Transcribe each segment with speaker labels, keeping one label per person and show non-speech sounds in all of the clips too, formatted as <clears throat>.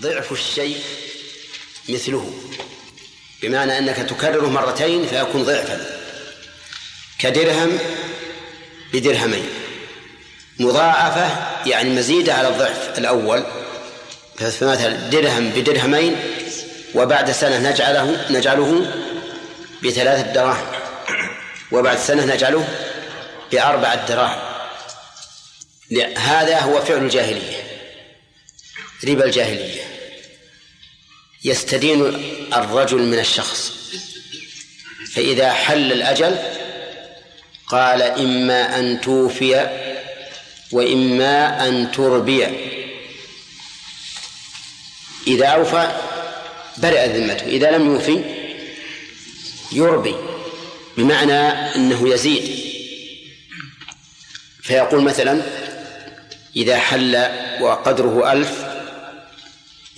Speaker 1: ضعف الشيء مثله بمعنى أنك تكرره مرتين فيكون ضعفا كدرهم بدرهمين مضاعفة يعني مزيدة على الضعف الأول فمثلا درهم بدرهمين وبعد سنة نجعله نجعله بثلاثة دراهم وبعد سنة نجعله بأربعة دراهم. هذا هو فعل الجاهلية. ربا الجاهلية. يستدين الرجل من الشخص. فإذا حل الأجل قال إما أن توفي وإما أن تربي. إذا أوفى برئ ذمته. إذا لم يوفي يربي. بمعنى أنه يزيد. فيقول مثلا إذا حل وقدره ألف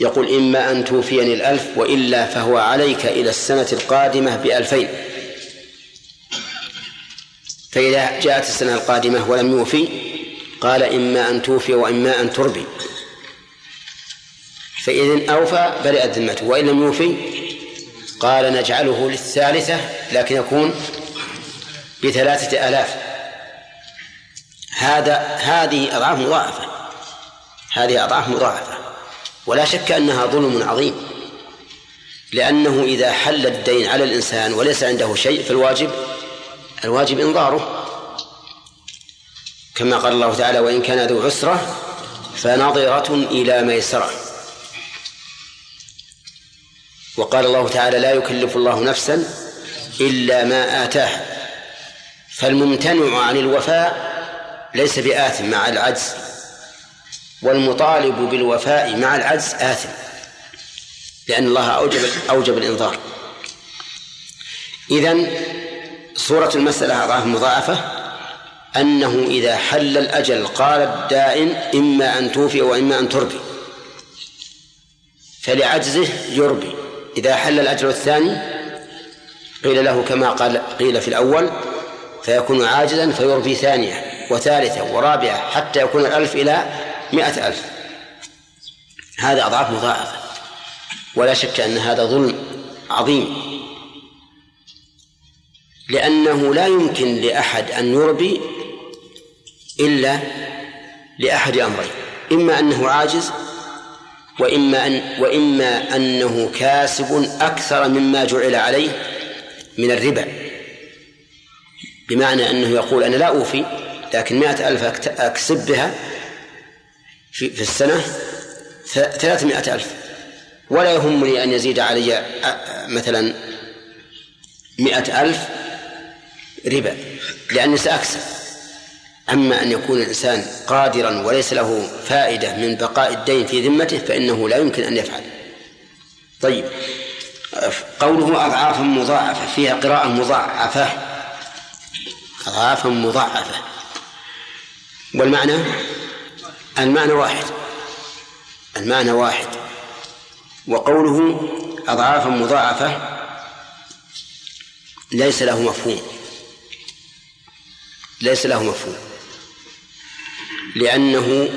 Speaker 1: يقول إما أن توفيني الألف وإلا فهو عليك إلى السنة القادمة بألفين. فإذا جاءت السنة القادمة ولم يوفي قال إما أن توفي وإما أن تربي فإذا أوفى برئت ذمته وإن لم يوفي قال نجعله للثالثة لكن يكون بثلاثة آلاف. هذا هذه أضعاف مضاعفة. هذه أضعاف مضاعفة. ولا شك أنها ظلم عظيم. لأنه إذا حل الدين على الإنسان وليس عنده شيء فالواجب الواجب إنظاره كما قال الله تعالى وإن كان ذو عسرة فنظرة إلى ميسرة. وقال الله تعالى لا يكلف الله نفسا إلا ما آتاها. فالممتنع عن الوفاء ليس بآثم مع العجز. والمطالب بالوفاء مع العجز آثم لأن الله أوجب أوجب الإنظار إذن صورة المسألة أضعاف مضاعفة أنه إذا حل الأجل قال الدائن إما أن توفي وإما أن تربي. فلعجزه يربي. إذا حل الأجل الثاني قيل له كما قال قيل في الأول فيكون عاجزا فيربي ثانية وثالثة ورابعة حتى يكون الألف إلى مئة ألف. هذا أضعاف مضاعفة. ولا شك أن هذا ظلم عظيم. لأنه لا يمكن لأحد أن يربي إلا لأحد أمرين. إما أنه عاجز وإما أن وإما أنه كاسب أكثر مما جعل عليه من الربا. بمعنى أنه يقول أنا لا أوفي لكن مائة ألف أكسب بها في, السنة ثلاثمائة ألف. ولا يهمني أن يزيد علي مثلا مائة ألف ربا لأني سأكسب. أما أن يكون الإنسان قادرا وليس له فائدة من بقاء الدين في ذمته فإنه لا يمكن أن يفعل. طيب قوله أضعافا مضاعفة فيها قراءة مضاعفة. أضعافا مضاعفة. والمعنى؟ المعنى واحد. المعنى واحد. وقوله أضعافا مضاعفة ليس له مفهوم. ليس له مفهوم. لأنه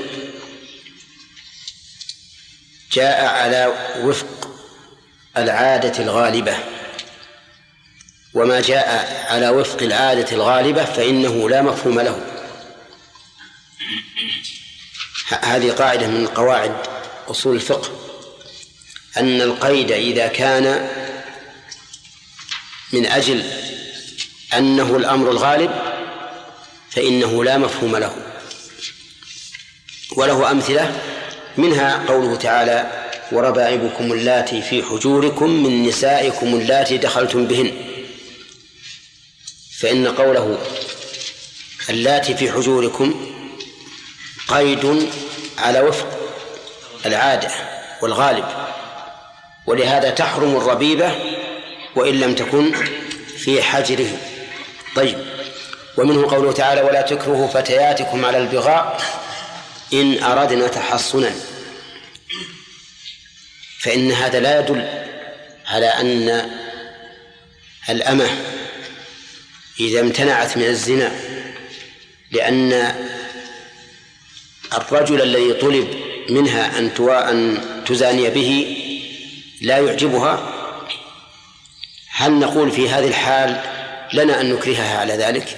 Speaker 1: جاء على وفق العادة الغالبة. وما جاء على وفق العادة الغالبة فإنه لا مفهوم له. هذه قاعدة من قواعد أصول الفقه أن القيد إذا كان من أجل أنه الأمر الغالب فإنه لا مفهوم له. وله أمثلة منها قوله تعالى وربائبكم اللاتي في حجوركم من نسائكم اللاتي دخلتم بهن فإن قوله اللاتي في حجوركم قيد على وفق العادة والغالب ولهذا تحرم الربيبة وإن لم تكن في حجره. طيب ومنه قوله تعالى ولا تكرهوا فتياتكم على البغاء إن أردنا تحصنا. فإن هذا لا يدل على أن الأمة إذا امتنعت من الزنا لأن الرجل الذي طلب منها أن أن تزاني به لا يعجبها؟ هل نقول في هذه الحال لنا أن نكرهها على ذلك؟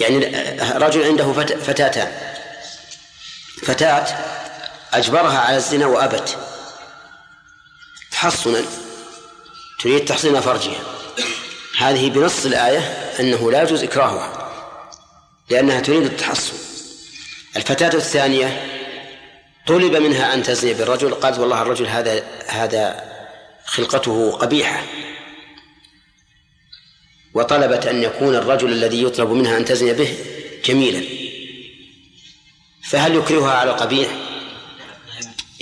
Speaker 1: يعني رجل عنده فتاتان فتاة أجبرها على الزنا وأبت. تحصنا. تريد تحصين فرجها. هذه بنص الآية أنه لا يجوز إكراهها لأنها تريد التحصن. الفتاة الثانية طلب منها أن تزني بالرجل قالت والله الرجل هذا هذا خلقته قبيحة. وطلبت أن يكون الرجل الذي يطلب منها أن تزني به جميلا. فهل يكرهها على القبيح؟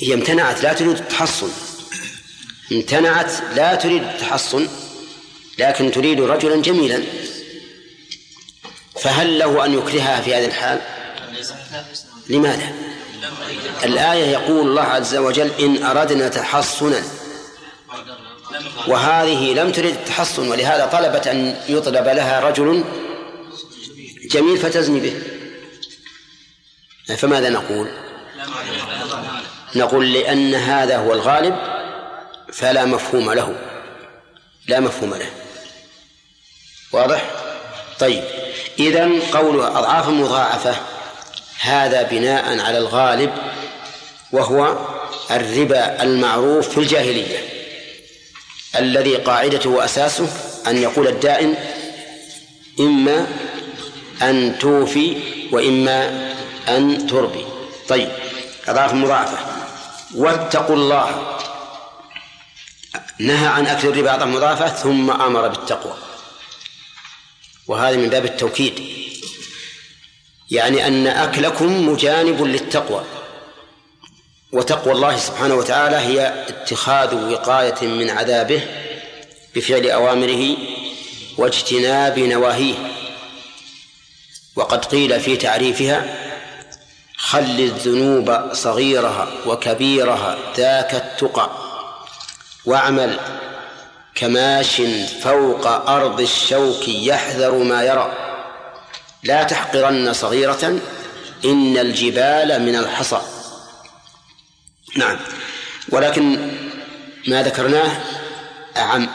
Speaker 1: هي امتنعت لا تريد التحصن امتنعت لا تريد التحصن لكن تريد رجلا جميلا. فهل له أن يكرهها في هذه الحال؟ لماذا؟ الآية يقول الله عز وجل إن أردنا تحصنا. وهذه لم تريد التحصن ولهذا طلبت أن يطلب لها رجل جميل فتزني به. فماذا نقول؟ نقول لأن هذا هو الغالب فلا مفهوم له. لا مفهوم له. واضح؟ طيب. إذا قوله أضعاف مضاعفة. هذا بناء على الغالب وهو الربا المعروف في الجاهلية الذي قاعدته وأساسه أن يقول الدائن إما أن توفي وإما أن تربي. طيب أضعاف مضاعفة. واتقوا الله. نهى عن أكل الربا أضعاف مضاعفة ثم أمر بالتقوى. وهذا من باب التوكيد. يعني أن أكلكم مجانب للتقوى. وتقوى الله سبحانه وتعالى هي اتخاذ وقاية من عذابه بفعل أوامره واجتناب نواهيه. وقد قيل في تعريفها خل الذنوب صغيرها وكبيرها ذاك التقى واعمل كماش فوق أرض الشوك يحذر ما يرى. لا تحقرن صغيرة إن الجبال من الحصى. نعم. ولكن ما ذكرناه أعم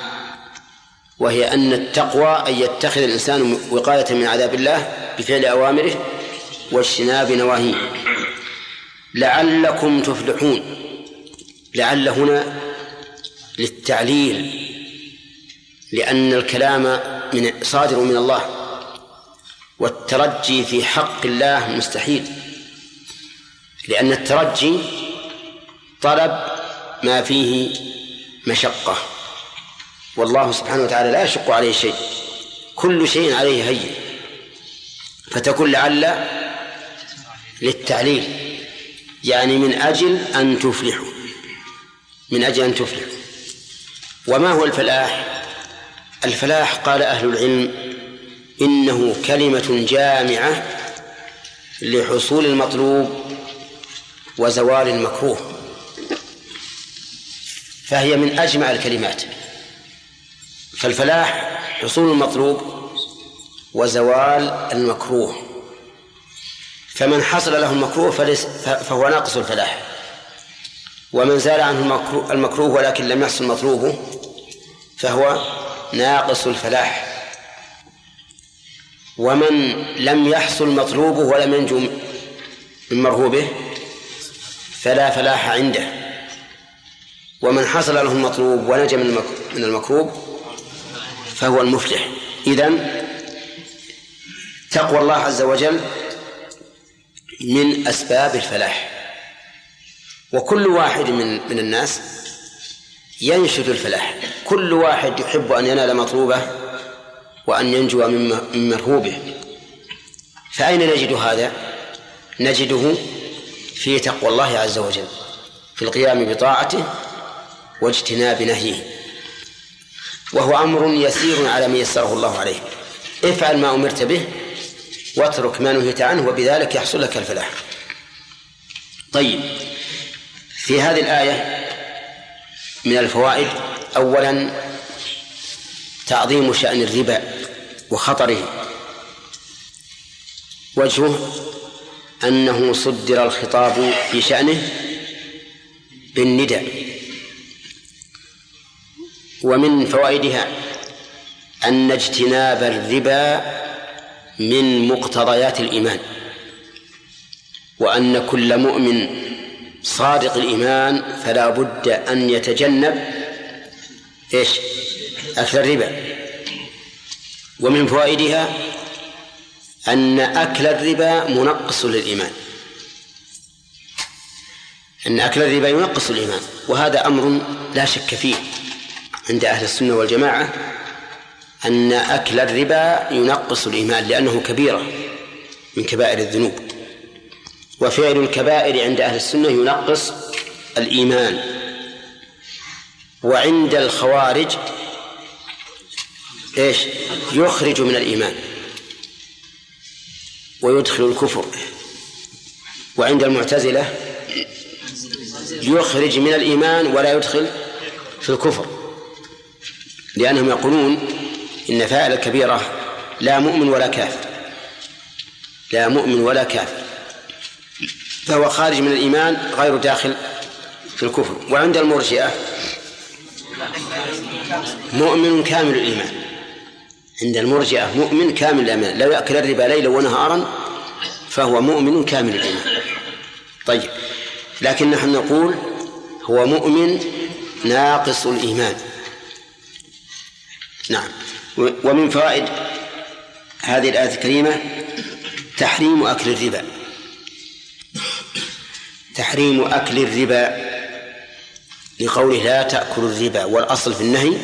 Speaker 1: وهي أن التقوى أن يتخذ الإنسان وقاية من عذاب الله بفعل أوامره واجتناب نواهيه. لعلكم تفلحون. لعل هنا للتعليل لأن الكلام من صادر من الله. والترجي في حق الله مستحيل لأن الترجي طلب ما فيه مشقة والله سبحانه وتعالى لا يشق عليه شيء كل شيء عليه هين فتكون لعل للتعليل يعني من أجل أن تفلحوا من أجل أن تفلحوا. وما هو الفلاح؟ الفلاح قال أهل العلم إنه كلمة جامعة لحصول المطلوب وزوال المكروه فهي من أجمع الكلمات. فالفلاح حصول المطلوب وزوال المكروه. فمن حصل له المكروه فهو ناقص الفلاح. ومن زال عنه المكروه ولكن لم يحصل مطلوبه فهو ناقص الفلاح. ومن لم يحصل مطلوبه ولم ينجو من مرغوبه فلا فلاح عنده. ومن حصل له المطلوب ونجا من المكروب فهو المفلح. إذن تقوى الله عز وجل من أسباب الفلاح. وكل واحد من من الناس ينشد الفلاح. كل واحد يحب أن ينال مطلوبه وأن ينجو من مرهوبه. فأين نجد هذا؟ نجده في تقوى الله عز وجل في القيام بطاعته واجتناب نهيه وهو أمر يسير على من يسره الله عليه. افعل ما أمرت به واترك ما نهيت عنه وبذلك يحصل لك الفلاح. طيب في هذه الآية من الفوائد أولا تعظيم شأن الربا وخطره. وجهه أنه صدر الخطاب في شأنه بالنداء ومن فوائدها أن اجتناب الربا من مقتضيات الإيمان وأن كل مؤمن صادق الإيمان فلا بد أن يتجنب إيش؟ أكل الربا. ومن فوائدها أن أكل الربا منقص للإيمان. أن أكل الربا ينقص الإيمان وهذا أمر لا شك فيه عند أهل السنة والجماعة أن أكل الربا ينقص الإيمان لأنه كبيرة من كبائر الذنوب. وفعل الكبائر عند أهل السنة ينقص الإيمان. وعند الخوارج إيش؟ يخرج من الإيمان. ويدخل الكفر. وعند المعتزلة يخرج من الإيمان ولا يدخل في الكفر. لأنهم يقولون إن فاعل الكبيرة لا مؤمن ولا كافر. لا مؤمن ولا كافر. فهو خارج من الإيمان غير داخل في الكفر. وعند المرجئة مؤمن كامل الإيمان. عند المرجئة مؤمن كامل الإيمان لو يأكل الربا ليلا ونهارا فهو مؤمن كامل الإيمان طيب. لكن نحن نقول هو مؤمن ناقص الإيمان. نعم. ومن فوائد هذه الآية الكريمة تحريم أكل الربا. تحريم أكل الربا لقوله لا تأكل الربا والأصل في النهي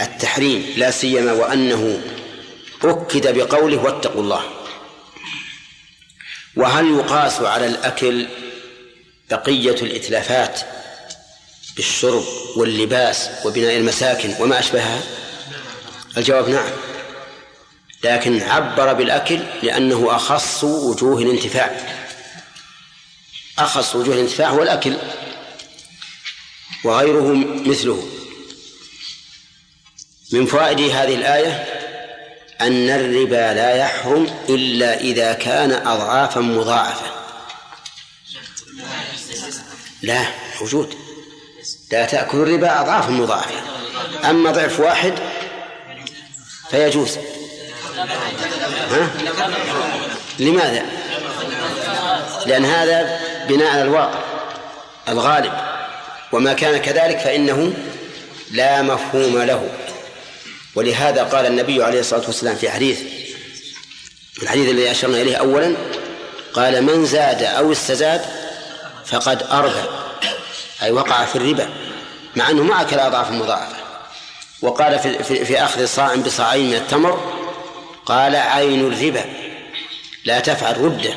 Speaker 1: التحريم لا سيما وأنه أكد بقوله واتقوا الله. وهل يقاس على الأكل بقية الإتلافات بالشرب واللباس وبناء المساكن وما أشبهها؟ الجواب نعم. لكن عبر بالأكل لأنه أخص وجوه الانتفاع. أخص وجوه الانتفاع هو الأكل وغيره مثله. من فوائد هذه الآية أن الربا لا يحرم إلا إذا كان أضعافا مضاعفة. لا موجود. لا تأكل الربا أضعافا مضاعفة. أما ضعف واحد فيجوز. ها؟ لماذا؟ لأن هذا بناء على الواقع الغالب. وما كان كذلك فإنه لا مفهوم له. ولهذا قال النبي عليه الصلاة والسلام في حديث الحديث الذي أشرنا إليه أولا قال من زاد أو استزاد فقد أربى أي وقع في الربا مع أنه ما أكل أضعاف مضاعفة وقال في, في, في أخذ صاع بصاعين من التمر قال عين الربا لا تفعل ردة.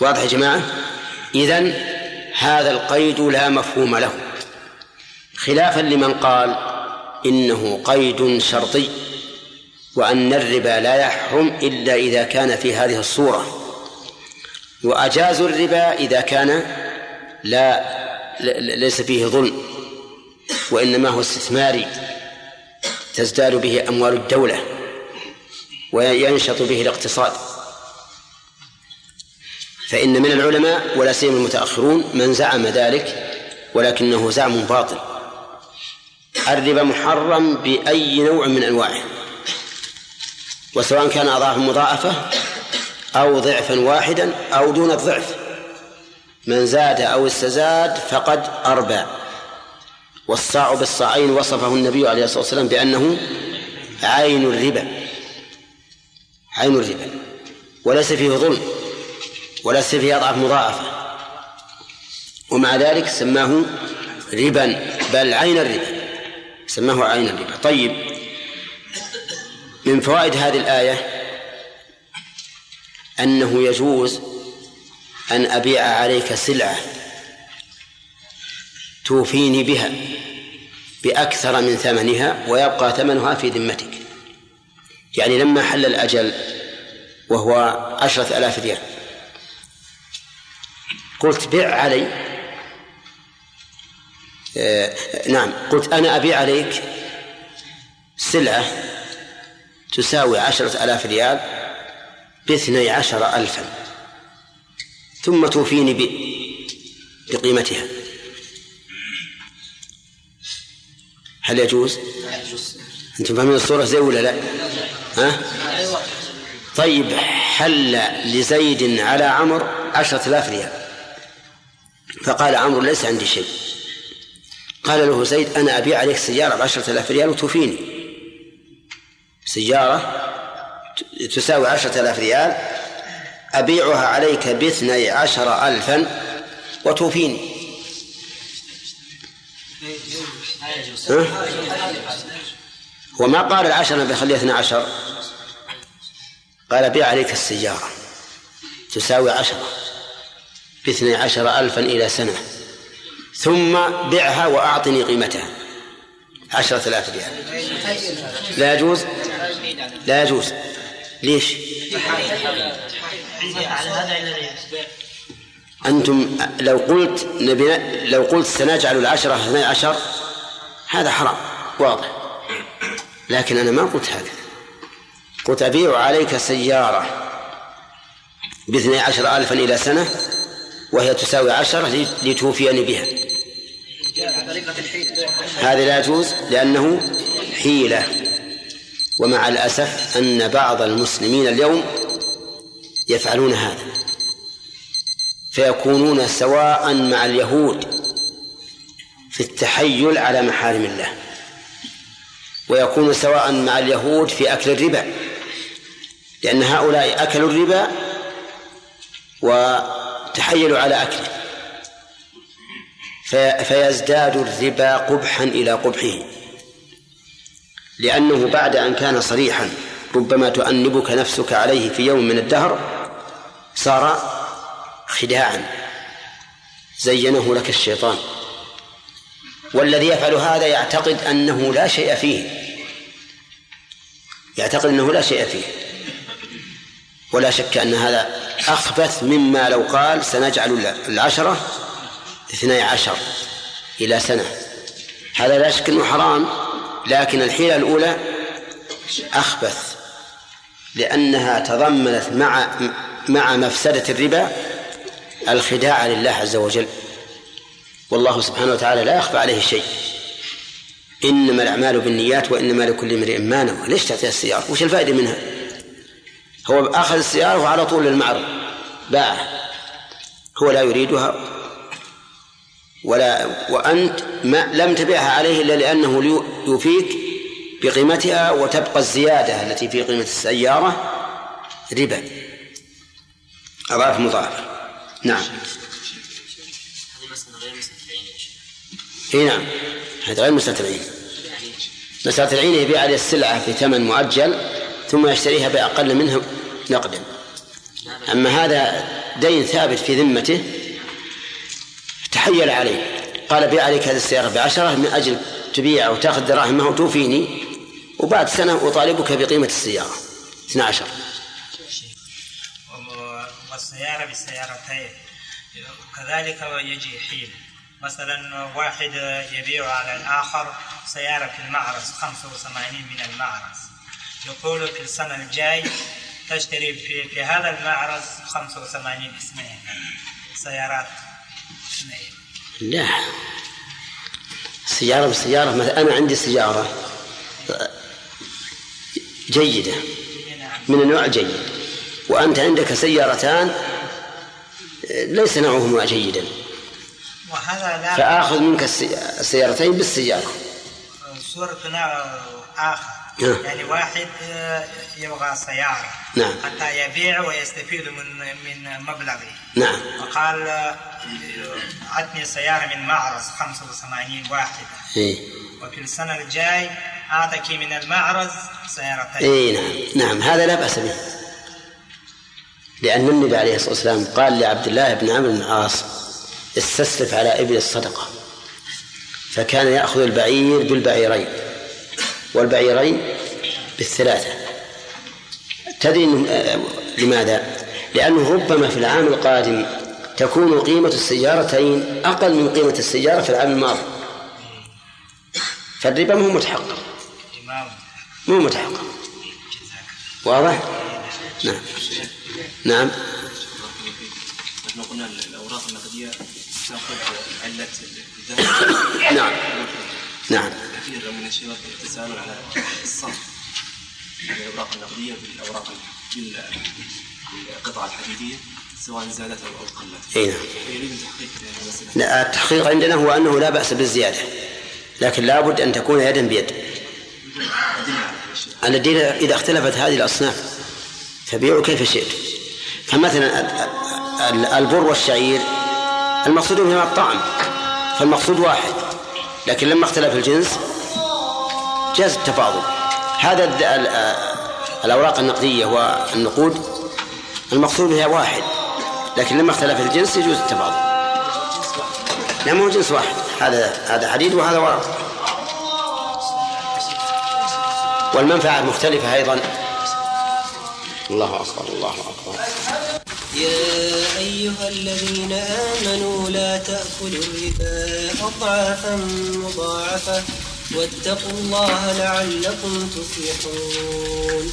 Speaker 1: واضح يا جماعة؟ إذن هذا القيد لا مفهوم له. خلافا لمن قال إنه قيد شرطي وأن الربا لا يحرم إلا إذا كان في هذه الصورة. وأجازوا الربا إذا كان لا ليس فيه ظلم وإنما هو استثماري تزداد به أموال الدولة وينشط به الاقتصاد. فإن من العلماء ولا سيما المتأخرون من زعم ذلك ولكنه زعم باطل. الربا محرم بأي نوع من أنواعه. وسواء كان أضعاف مضاعفة أو ضعفا واحدا أو دون الضعف. من زاد أو استزاد فقد أربى والصاع بالصاعين وصفه النبي عليه الصلاة والسلام بأنه عين الربا. عين الربا. وليس فيه ظلم. وليس فيه أضعاف مضاعفة. ومع ذلك سماه ربا بل عين الربا. سماه عين الربا طيب من فوائد هذه الآية أنه يجوز أن أبيع عليك سلعة توفيني بها بأكثر من ثمنها ويبقى ثمنها في ذمتك. يعني لما حل الأجل وهو عشرة آلاف ريال قلت بع علي نعم قلت أنا أبيع عليك سلعة تساوي عشرة آلاف ريال باثني عشر ألفا ثم توفيني بقيمتها هل يجوز؟ أنتم فاهمين الصورة زي ولا لا؟ ها؟ طيب حل لزيد على عمر عشرة آلاف ريال فقال عمرو ليس عندي شيء قال له زيد أنا أبيع عليك سيارة بعشرة آلاف ريال وتوفيني. سيارة تساوي عشرة آلاف ريال أبيعها عليك باثني عشر ألفا وتوفيني. وما قال العشرة بخليها اثنى عشر؟ قال بيع عليك السيارة تساوي عشرة باثني عشر ألفا إلى سنة. ثم بعها وأعطني قيمتها. عشرة آلاف ريال. لا يجوز؟ لا يجوز. ليش؟ أنتم لو قلت لو قلت سنجعل العشرة اثني عشر هذا حرام واضح. لكن أنا ما قلت هذا. قلت أبيع عليك سيارة باثني عشر ألفا إلى سنة وهي تساوي عشرة لتوفيني بها. هذا لا يجوز لأنه حيلة. ومع الأسف أن بعض المسلمين اليوم يفعلون هذا. فيكونون سواء مع اليهود في التحيل على محارم الله. ويكون سواء مع اليهود في أكل الربا. لأن هؤلاء أكلوا الربا وتحيلوا على أكله. فيزداد الربا قبحا إلى قبحه. لأنه بعد أن كان صريحا ربما تؤنبك نفسك عليه في يوم من الدهر صار خداعا. زينه لك الشيطان. والذي يفعل هذا يعتقد أنه لا شيء فيه. يعتقد أنه لا شيء فيه. ولا شك أن هذا أخبث مما لو قال سنجعل العشرة اثني عشر إلى سنة. هذا لا شك أنه حرام لكن الحيلة الأولى أخبث لأنها تضمنت مع مع مفسدة الربا الخداع لله عز وجل. والله سبحانه وتعالى لا يخفى عليه شيء. إنما الأعمال بالنيات وإنما لكل امرئ ما نوى. ليش تعطيها السيارة؟ وش الفائدة منها؟ هو أخذ السيارة وعلى طول للمعرض باعها هو لا يريدها ولا وأنت ما لم تبيعها عليه إلا لأنه يفيك بقيمتها وتبقى الزيادة التي في قيمة السيارة ربا. أضعاف مضاعفة نعم. إي نعم. هذا غير مسألة العين مسألة العين يبيع عليه السلعة بثمن مؤجل ثم يشتريها بأقل منه نقدا. أما هذا دين ثابت في ذمته تحيل عليه قال بيع عليك هذه السيارة بعشرة من أجل تبيع وتأخذ دراهم وتوفيني وبعد سنة أطالبك بقيمة السيارة. 12
Speaker 2: والسيارة بالسيارتين كذلك يجي حين. مثلا واحد يبيع على الآخر سيارة في المعرض 85 من المعرض. يقول في السنة الجاي تشتري في, في هذا المعرض 85 اثنين. سيارات اثنين.
Speaker 1: لا. سيارة بسيارة مثلا أنا عندي سيارة جيدة من النوع الجيد وأنت عندك سيارتان ليس نوعهما جيدا.
Speaker 2: وهذا لا.
Speaker 1: فآخذ منك السيارتين بالسيارة.
Speaker 2: صورة نوع آخر.
Speaker 1: نعم.
Speaker 2: يعني واحد آه، يبغى سيارة.
Speaker 1: نعم.
Speaker 2: حتى يبيع ويستفيد من من مبلغه.
Speaker 1: نعم.
Speaker 2: وقال عطني سيارة من معرض 85 واحدة
Speaker 1: إيه.
Speaker 2: وفي السنة الجاي أعطك من المعرض سيارتين
Speaker 1: إيه نعم. نعم هذا لا بأس به. لأن النبي عليه الصلاة والسلام قال لعبد الله بن عمرو بن العاص استسلف على إبل الصدقة. فكان يأخذ البعير بالبعيرين والبعيرين بالثلاثة. تدري آه، لماذا؟ لأنه ربما في العام القادم تكون قيمة السيارتين أقل من قيمة السيارة في العام الماضي. فالربا مو متحقق. مو متحقق. واضح؟ نعم. نعم.
Speaker 3: قلنا الاوراق النقديه تاخذ عله الذهب
Speaker 4: نعم. نعم.
Speaker 3: كثير من الشباب يتساءلون على الصرف الأوراق النقدية بالأوراق بالقطع الحديدية. سواء زادت أو قلت.
Speaker 4: اي نعم.
Speaker 3: يريد تحقيق
Speaker 4: لا التحقيق عندنا هو أنه لا بأس بالزيادة لكن لابد أن تكون يدا بيد. الأدلة إذا اختلفت هذه الأصناف فبيعوا كيف شئت فمثلا البر والشعير المقصود بهما الطعم فالمقصود واحد لكن لما اختلف الجنس جاز التفاضل هذا الأوراق النقدية والنقود المقصود بها واحد لكن لما اختلف الجنس يجوز التفاضل. لا مو جنس واحد. هذا هذا حديد وهذا ورق. والمنفعة مختلفة أيضا. الله أكبر الله أكبر.
Speaker 5: يا أيها الذين آمنوا لا تأكلوا الربا أضعافا مضاعفة واتقوا الله لعلكم تفلحون.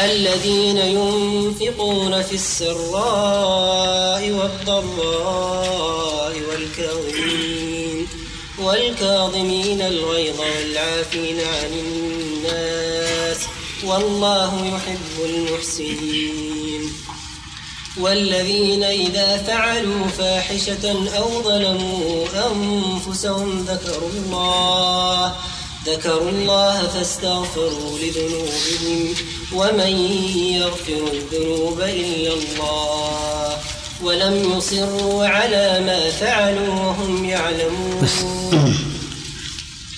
Speaker 5: الذين ينفقون في السراء والضراء والكاظمين والكاظمين الغيظ والعافين عن الناس والله يحب المحسنين والذين إذا فعلوا فاحشة أو ظلموا أنفسهم ذكروا الله ذكروا الله فاستغفروا لذنوبهم ومن يغفر الذنوب إلا الله ولم يصروا على ما فعلوا وهم يعلمون.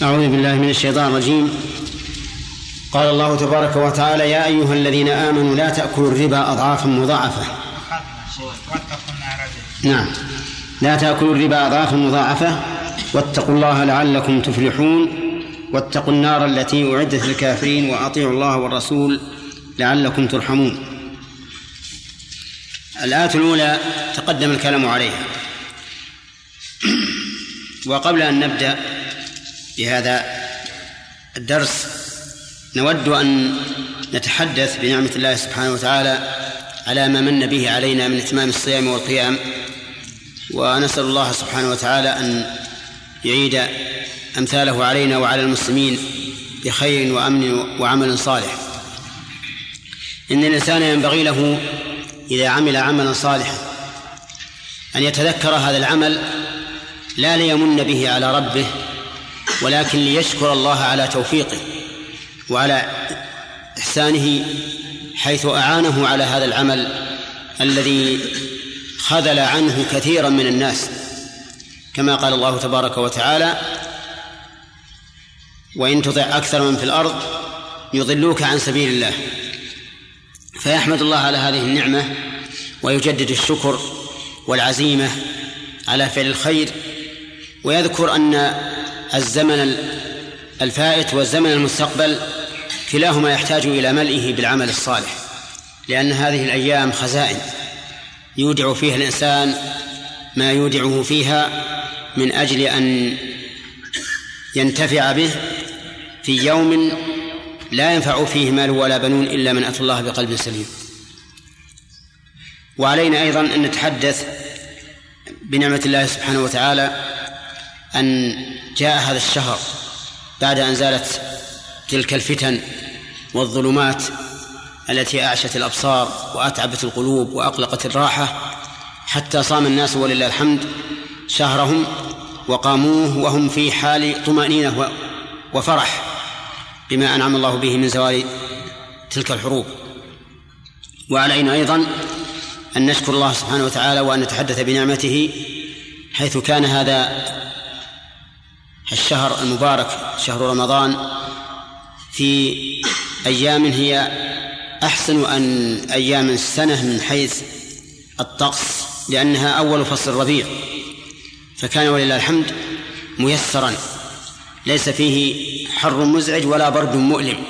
Speaker 1: أعوذ بالله من الشيطان الرجيم. قال الله تبارك وتعالى يا أيها الذين آمنوا لا تأكلوا الربا أضعافا مضاعفة. نعم. لا تأكلوا الربا أضعافا مضاعفة واتقوا الله لعلكم تفلحون. واتقوا النار التي أعدت للكافرين وأطيعوا الله والرسول لعلكم ترحمون. الآية الأولى تقدم الكلام عليها. <clears throat> وقبل أن نبدأ بهذا الدرس نود أن نتحدث بنعمة الله سبحانه وتعالى على ما من به علينا من إتمام الصيام والقيام. ونسأل الله سبحانه وتعالى أن يعيد أمثاله علينا وعلى المسلمين بخير وأمن وعمل صالح. إن الإنسان ينبغي له إذا عمل عملا صالحا أن يتذكر هذا العمل لا ليمن به على ربه ولكن ليشكر الله على توفيقه وعلى إحسانه حيث أعانه على هذا العمل الذي خذل عنه كثيرا من الناس. كما قال الله تبارك وتعالى وإن تطع أكثر من في الأرض يضلوك عن سبيل الله. فيحمد الله على هذه النعمة ويجدد الشكر والعزيمة على فعل الخير. ويذكر أن الزمن الفائت والزمن المستقبل كلاهما يحتاج إلى ملئه بالعمل الصالح لأن هذه الأيام خزائن يودع فيها الإنسان ما يودعه فيها من أجل أن ينتفع به في يوم لا ينفع فيه مال ولا بنون إلا من أتى الله بقلب سليم. وعلينا أيضا أن نتحدث بنعمة الله سبحانه وتعالى أن جاء هذا الشهر بعد أن زالت تلك الفتن والظلمات التي أعشت الأبصار وأتعبت القلوب وأقلقت الراحة حتى صام الناس ولله الحمد شهرهم وقاموه وهم في حال طمأنينة وفرح. بما أنعم الله به من زوال تلك الحروب. وعلينا أيضا أن نشكر الله سبحانه وتعالى وأن نتحدث بنعمته حيث كان هذا الشهر المبارك شهر رمضان في أيام هي أحسن أن أيام السنة من حيث الطقس لأنها أول فصل الربيع فكان ولله الحمد ميسرا. ليس فيه حر مزعج ولا برد مؤلم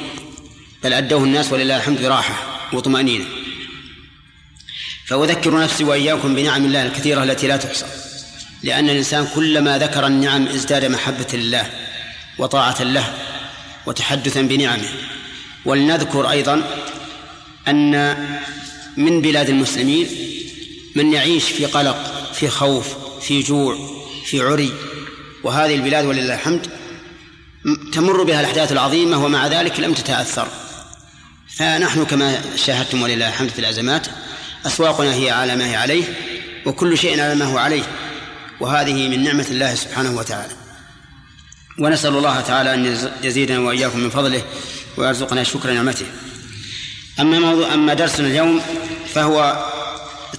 Speaker 1: بل أدوه الناس ولله الحمد براحة وطمأنينة. فأذكر نفسي وإياكم بنعم الله الكثيرة التي لا تحصى لأن الإنسان كلما ذكر النعم ازداد محبة لله وطاعة له وتحدثا بنعمه. ولنذكر أيضا أن من بلاد المسلمين من يعيش في قلق في خوف في جوع في عري وهذه البلاد ولله الحمد تمر بها الأحداث العظيمة ومع ذلك لم تتأثر. فنحن كما شاهدتم ولله الحمد في الأزمات أسواقنا هي على ما هي عليه وكل شيء على ما هو عليه وهذه من نعمة الله سبحانه وتعالى. ونسأل الله تعالى أن يزيدنا وإياكم من فضله ويرزقنا شكر نعمته. أما موضوع أما درسنا اليوم فهو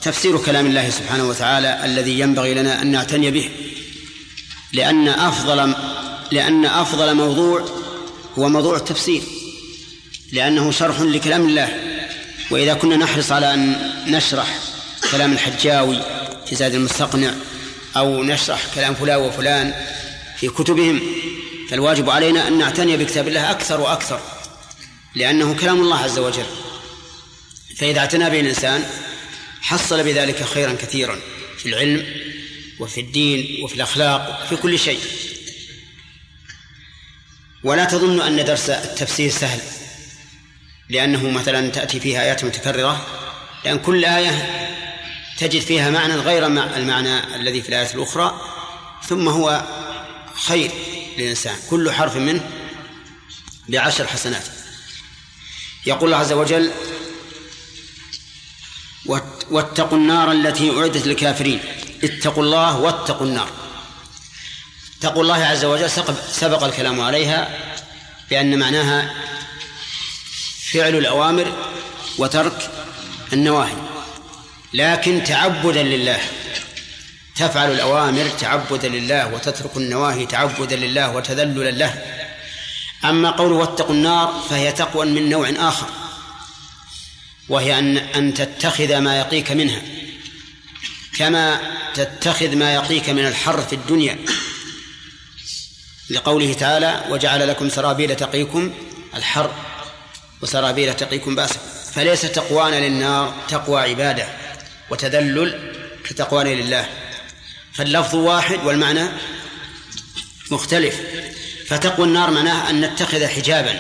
Speaker 1: تفسير كلام الله سبحانه وتعالى الذي ينبغي لنا أن نعتني به لأن أفضل لأن أفضل موضوع هو موضوع التفسير لأنه شرح لكلام الله. وإذا كنا نحرص على أن نشرح كلام الحجاوي في زاد المستقنع أو نشرح كلام فلان وفلان في كتبهم فالواجب علينا أن نعتني بكتاب الله أكثر وأكثر لأنه كلام الله عز وجل. فإذا اعتنى به الإنسان حصل بذلك خيرا كثيرا في العلم وفي الدين وفي الأخلاق وفي كل شيء. ولا تظن أن درس التفسير سهل لأنه مثلا تأتي فيها آيات متكررة لأن كل آية تجد فيها معنى غير المعنى الذي في الآية الأخرى ثم هو خير للإنسان كل حرف منه بعشر حسنات. يقول الله عز وجل واتقوا النار التي أعدت للكافرين اتقوا الله واتقوا النار. تقوى الله عز وجل سبق الكلام عليها بأن معناها فعل الأوامر وترك النواهي. لكن تعبدا لله تفعل الأوامر تعبدا لله وتترك النواهي تعبدا لله وتذللا له. أما قوله واتقوا النار فهي تقوى من نوع آخر وهي أن أن تتخذ ما يقيك منها كما تتخذ ما يقيك من الحر في الدنيا. لقوله تعالى وجعل لكم سرابيل تقيكم الحر وسرابيل تقيكم باسا فليس تقوانا للنار تقوى عبادة وتذلل كتقوانا لله. فاللفظ واحد والمعنى مختلف. فتقوى النار معناها أن نتخذ حجابا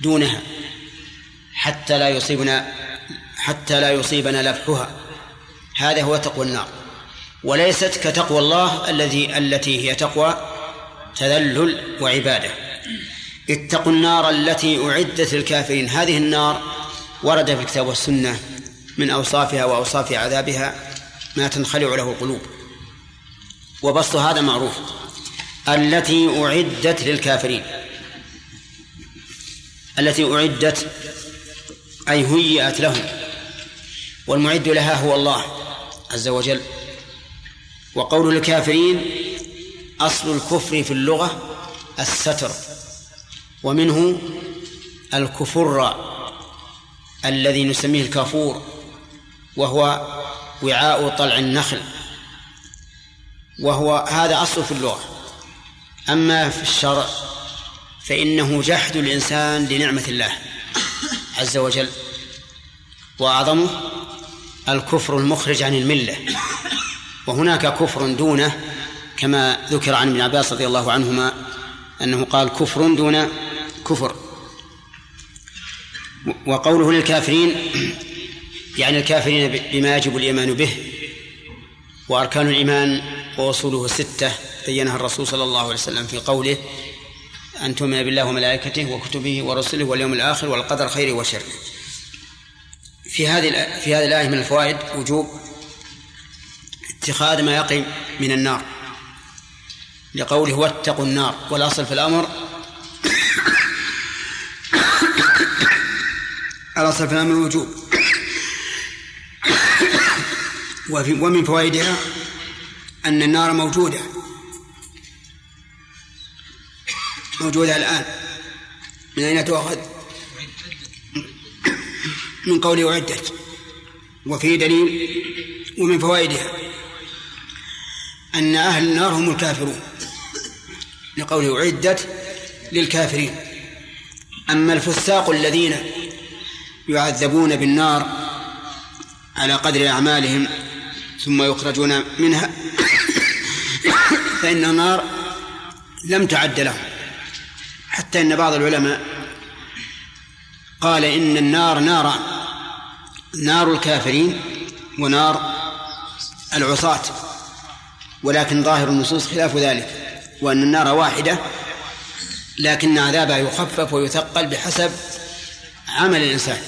Speaker 1: دونها حتى لا يصيبنا حتى لا يصيبنا لفحها. هذا هو تقوى النار. وليست كتقوى الله الذي التي هي تقوى تذلل وعبادة. اتقوا النار التي أعدت للكافرين. هذه النار ورد في الكتاب والسنة من أوصافها وأوصاف عذابها ما تنخلع له القلوب وبسط هذا معروف. التي أعدت للكافرين. التي أعدت أي هيئت لهم. والمعد لها هو الله عز وجل. وقول الكافرين أصل الكفر في اللغة الستر ومنه الكفر الذي نسميه الكافور وهو وعاء طلع النخل وهو هذا أصل في اللغة. أما في الشرع فإنه جحد الإنسان لنعمة الله عز وجل وأعظمه الكفر المخرج عن الملة. وهناك كفر دونه كما ذكر عن ابن عباس رضي الله عنهما أنه قال كفر دون كفر. وقوله للكافرين يعني الكافرين بما يجب الإيمان به وأركان الإيمان وأصوله ستة بينها الرسول صلى الله عليه وسلم في قوله أن تؤمن بالله وملائكته وكتبه ورسله واليوم الآخر والقدر خيره وشره في هذه في هذه الآية من الفوائد وجوب اتخاذ ما يقي من النار. لقوله واتقوا النار والأصل في الأمر الأصل في الأمر الوجوب ومن فوائدها أن النار موجودة. موجودة الآن. من أين تؤخذ؟ من قوله أعدت. وفي دليل ومن فوائدها أن أهل النار هم الكافرون. لقوله أعدت للكافرين. أما الفساق الذين يعذبون بالنار على قدر أعمالهم ثم يخرجون منها <coughs> فإن النار لم تعد لهم. حتى إن بعض العلماء قال إن النار نار نار الكافرين ونار العصاة ولكن ظاهر النصوص خلاف ذلك. وأن النار واحدة لكن عذابها يخفف ويثقل بحسب عمل الإنسان.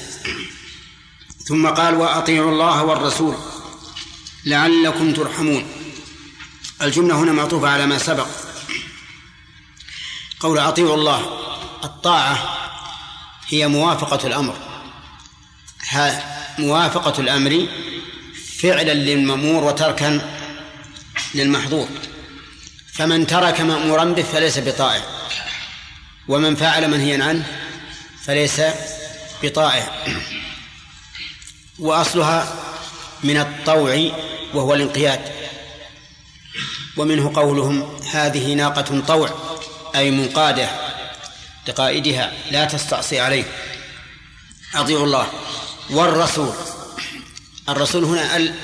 Speaker 1: ثم قال وأطيعوا الله والرسول لعلكم ترحمون. الجملة هنا معطوفة على ما سبق. قول أطيعوا الله الطاعة هي موافقة الأمر. موافقة الأمر فعلا للمأمور وتركا للمحظور. فمن ترك مأمورا به فليس بطائع. ومن فعل منهيا عنه فليس بطائع. وأصلها من الطوع وهو الانقياد. ومنه قولهم هذه ناقة طوع أي منقادة لقائدها لا تستعصي عليه. أطيعوا الله. والرسول. الرسول هنا ال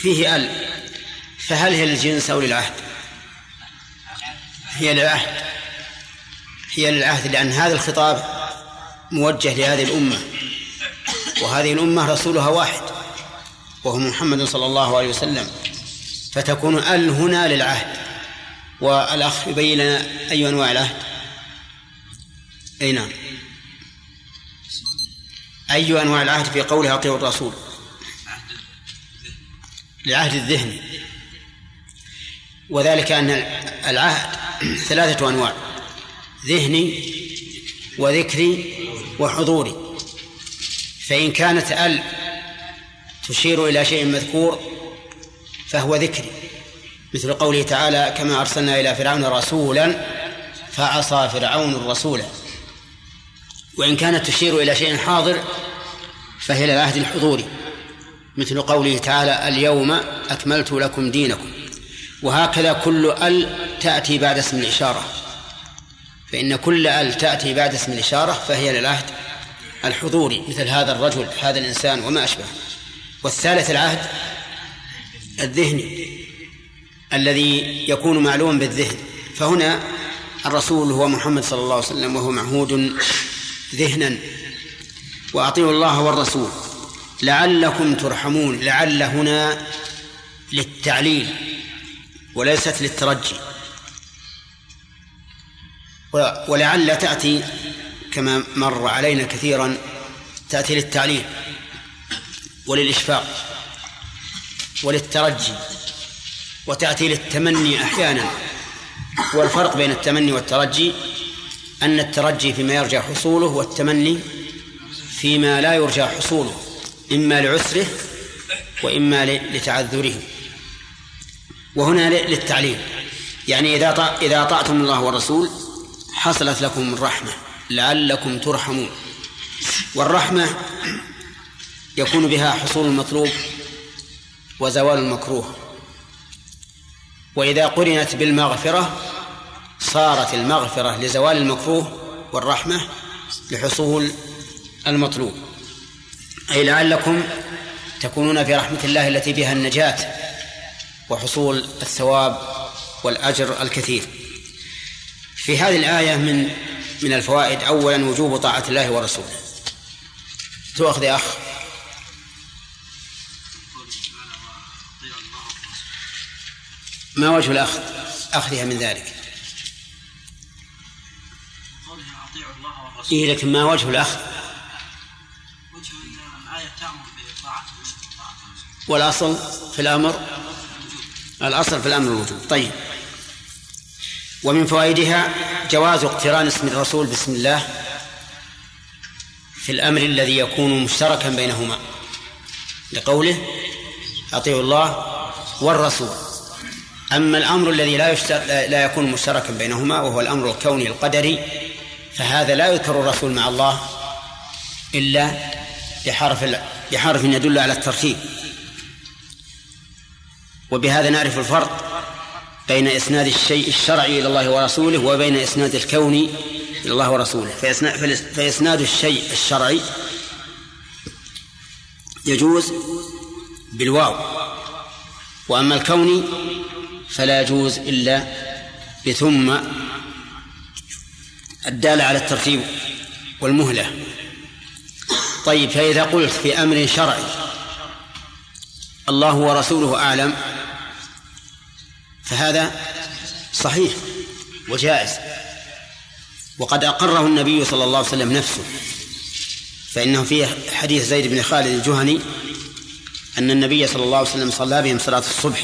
Speaker 1: فيه ال. فهل هي للجنس أو للعهد؟ هي للعهد هي للعهد لأن هذا الخطاب موجه لهذه الأمة وهذه الأمة رسولها واحد وهو محمد صلى الله عليه وسلم. فتكون ال هنا للعهد والأخ يبين لنا أي أنواع العهد. أي نعم. أي أنواع العهد في قوله أطيعوا الرسول؟ العهد الذهني وذلك أن العهد ثلاثة أنواع. ذهني وذكري وحضوري. فإن كانت ال تشير إلى شيء مذكور فهو ذكري. مثل قوله تعالى كما أرسلنا إلى فرعون رسولا فعصى فرعون الرسول. وإن كانت تشير إلى شيء حاضر فهي للعهد الحضوري. مثل قوله تعالى اليوم أكملت لكم دينكم. وهكذا كل ال تأتي بعد اسم الإشارة. فإن كل ال تأتي بعد اسم الإشارة فهي للعهد الحضوري مثل هذا الرجل هذا الإنسان وما أشبه. والثالث العهد الذهني الذي يكون معلوما بالذهن. فهنا الرسول هو محمد صلى الله عليه وسلم وهو معهود ذهنا. وأطيعوا الله والرسول. لعلكم ترحمون لعل هنا للتعليل وليست للترجي. ولعل تأتي كما مر علينا كثيرا تأتي للتعليل وللإشفاق وللترجي وتأتي للتمني أحيانا. والفرق بين التمني والترجي أن الترجي فيما يرجى حصوله والتمني فيما لا يرجى حصوله إما لعسره وإما لتعذره. وهنا للتعليل يعني إذا إذا أطعتم الله والرسول حصلت لكم الرحمة لعلكم ترحمون. والرحمة يكون بها حصول المطلوب وزوال المكروه. وإذا قرنت بالمغفرة صارت المغفرة لزوال المكروه والرحمة لحصول المطلوب. أي لعلكم تكونون في رحمة الله التي بها النجاة وحصول الثواب والأجر الكثير. في هذه الآية من من الفوائد. أولا وجوب طاعة الله ورسوله. تؤخذ يا أخ. ما وجه الأخذ؟ أخذها من ذلك. إيه لكن ما وجه الأخذ؟
Speaker 6: وجه الآية تأمر
Speaker 1: والأصل في الأمر؟ الأصل في الأمر الوجوب. طيب. ومن فوائدها جواز اقتران اسم الرسول بسم الله في الأمر الذي يكون مشتركا بينهما. لقوله أطيعوا الله والرسول. أما الأمر الذي لا لا يكون مشتركا بينهما وهو الأمر الكوني القدري فهذا لا يذكر الرسول مع الله إلا بحرف بحرف يدل على الترتيب. وبهذا نعرف الفرق. بين إسناد الشيء الشرعي إلى الله ورسوله وبين إسناد الكون إلى الله ورسوله. فإسناد الشيء الشرعي يجوز بالواو وأما الكوني فلا يجوز إلا بثم الدالة على الترتيب والمهلة. طيب فإذا قلت في أمر شرعي الله ورسوله أعلم فهذا صحيح وجائز. وقد أقره النبي صلى الله عليه وسلم نفسه. فإنه في حديث زيد بن خالد الجهني أن النبي صلى الله عليه وسلم صلى بهم صلاة الصبح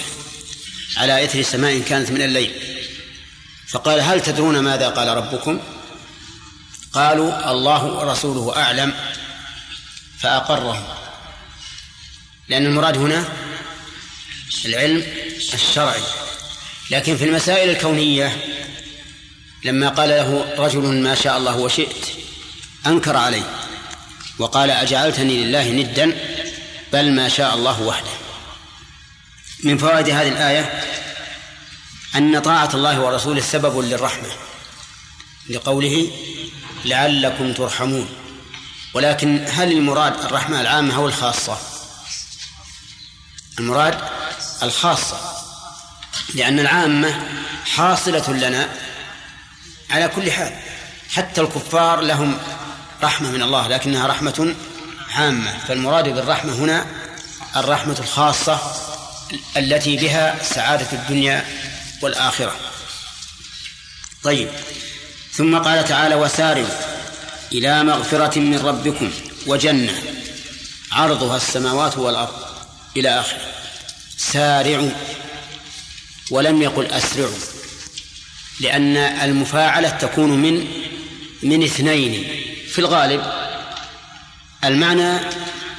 Speaker 1: على إثر سماء كانت من الليل. فقال هل تدرون ماذا قال ربكم؟ قالوا الله ورسوله أعلم. فأقره لأن المراد هنا العلم الشرعي. لكن في المسائل الكونية لما قال له رجل ما شاء الله وشئت أنكر عليه وقال أجعلتني لله ندا بل ما شاء الله وحده. من فوائد هذه الآية أن طاعة الله ورسوله سبب للرحمة لقوله لعلكم ترحمون. ولكن هل المراد الرحمة العامة أو الخاصة؟ المراد الخاصة. لأن العامة حاصلة لنا على كل حال. حتى الكفار لهم رحمة من الله لكنها رحمة عامة. فالمراد بالرحمة هنا الرحمة الخاصة التي بها سعادة الدنيا والآخرة. طيب. ثم قال تعالى وسارعوا إلى مغفرة من ربكم وجنة عرضها السماوات والأرض إلى آخره. سارعوا ولم يقل أسرعوا لأن المفاعلة تكون من من اثنين في الغالب. المعنى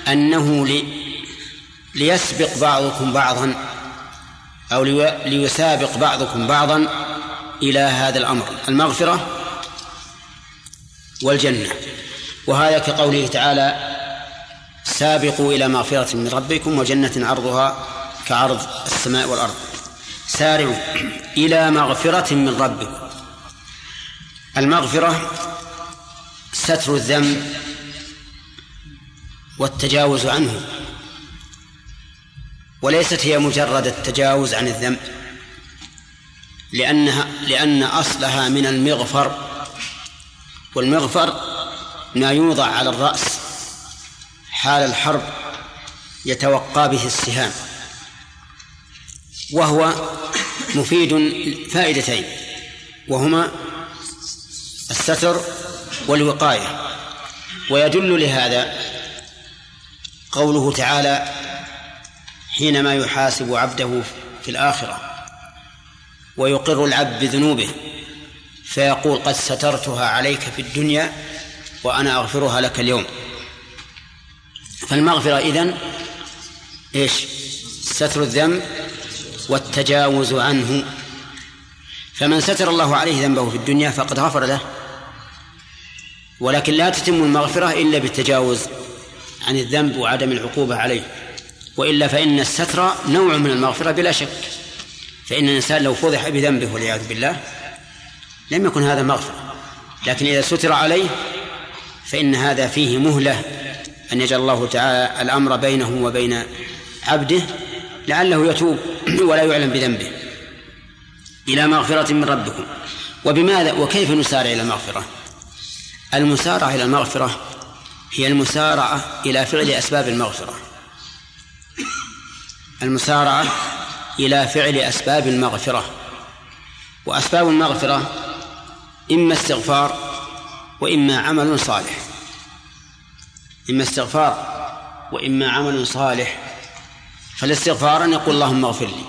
Speaker 1: أنه لي ليسبق بعضكم بعضا أو ليسابق بعضكم بعضا إلى هذا الأمر المغفرة والجنة. وهذا كقوله تعالى سابقوا إلى مغفرة من ربكم وجنة عرضها كعرض السماء والأرض. سارعوا إلى مغفرة من ربكم. المغفرة ستر الذنب والتجاوز عنه وليست هي مجرد التجاوز عن الذنب لأنها لأن أصلها من المغفر والمغفر ما يوضع على الرأس حال الحرب يتوقى به السهام. وهو مفيد فائدتين وهما الستر والوقاية. ويدل لهذا قوله تعالى حينما يحاسب عبده في الآخرة ويقر العبد بذنوبه فيقول قد سترتها عليك في الدنيا وأنا أغفرها لك اليوم. فالمغفرة إذن إيش؟ ستر الذنب والتجاوز عنه. فمن ستر الله عليه ذنبه في الدنيا فقد غفر له. ولكن لا تتم المغفرة إلا بالتجاوز عن الذنب وعدم العقوبة عليه. وإلا فإن الستر نوع من المغفرة بلا شك. فإن الإنسان لو فضح بذنبه والعياذ بالله لم يكن هذا مغفرة. لكن إذا ستر عليه فإن هذا فيه مهلة. أن يجعل الله تعالى الأمر بينه وبين عبده لعله يتوب. ولا يعلم بذنبه. إلى مغفرة من ربكم. وبماذا وكيف نسارع إلى المغفرة؟ المسارعة إلى المغفرة هي المسارعة إلى فعل أسباب المغفرة. المسارعة إلى فعل أسباب المغفرة. وأسباب المغفرة إما استغفار وإما عمل صالح. إما استغفار وإما عمل صالح. فالاستغفار أن يقول اللهم اغفر لي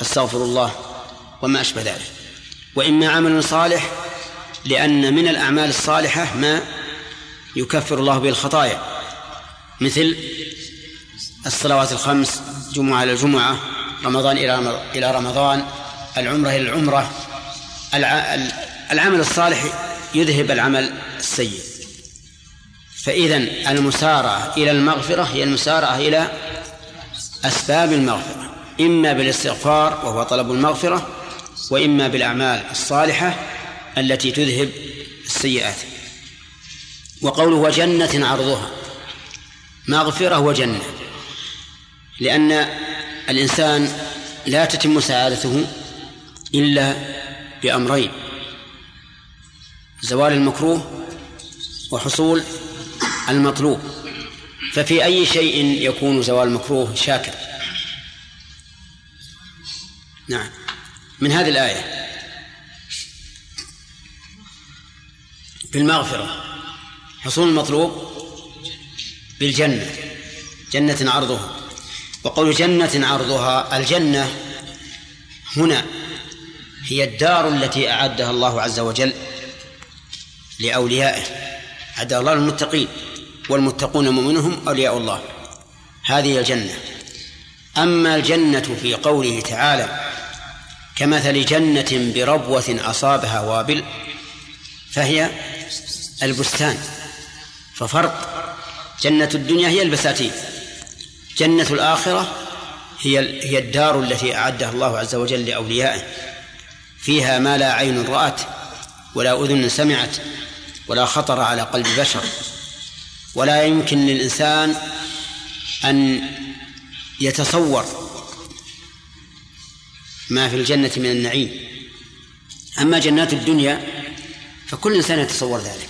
Speaker 1: أستغفر الله وما أشبه ذلك. وإما عمل صالح لأن من الأعمال الصالحة ما يكفر الله به الخطايا. مثل الصلوات الخمس جمعة إلى الجمعة رمضان إلى رمضان العمرة إلى العمرة. العمل الصالح يذهب العمل السيء. فإذا المسارعة إلى المغفرة هي المسارعة إلى أسباب المغفرة إما بالاستغفار وهو طلب المغفرة وإما بالأعمال الصالحة التي تذهب السيئات. وقوله وجنة عرضها. مغفرة وجنة لأن الإنسان لا تتم سعادته إلا بأمرين زوال المكروه وحصول المطلوب. ففي أي شيء يكون زوال المكروه شاكر؟ نعم. من هذه الآية. بالمغفرة. حصول المطلوب بالجنة. جنة عرضها. وقول جنة عرضها الجنة هنا هي الدار التي أعدها الله عز وجل لأوليائه. أعدها الله للمتقين. والمتقون مؤمنهم أولياء الله. هذه الجنة. أما الجنة في قوله تعالى كمثل جنة بربوة أصابها وابل فهي البستان. ففرق جنة الدنيا هي البساتين. جنة الآخرة هي هي الدار التي أعدها الله عز وجل لأوليائه. فيها ما لا عين رأت ولا أذن سمعت ولا خطر على قلب بشر. ولا يمكن للإنسان أن يتصور ما في الجنة من النعيم. أما جنات الدنيا فكل إنسان يتصور ذلك.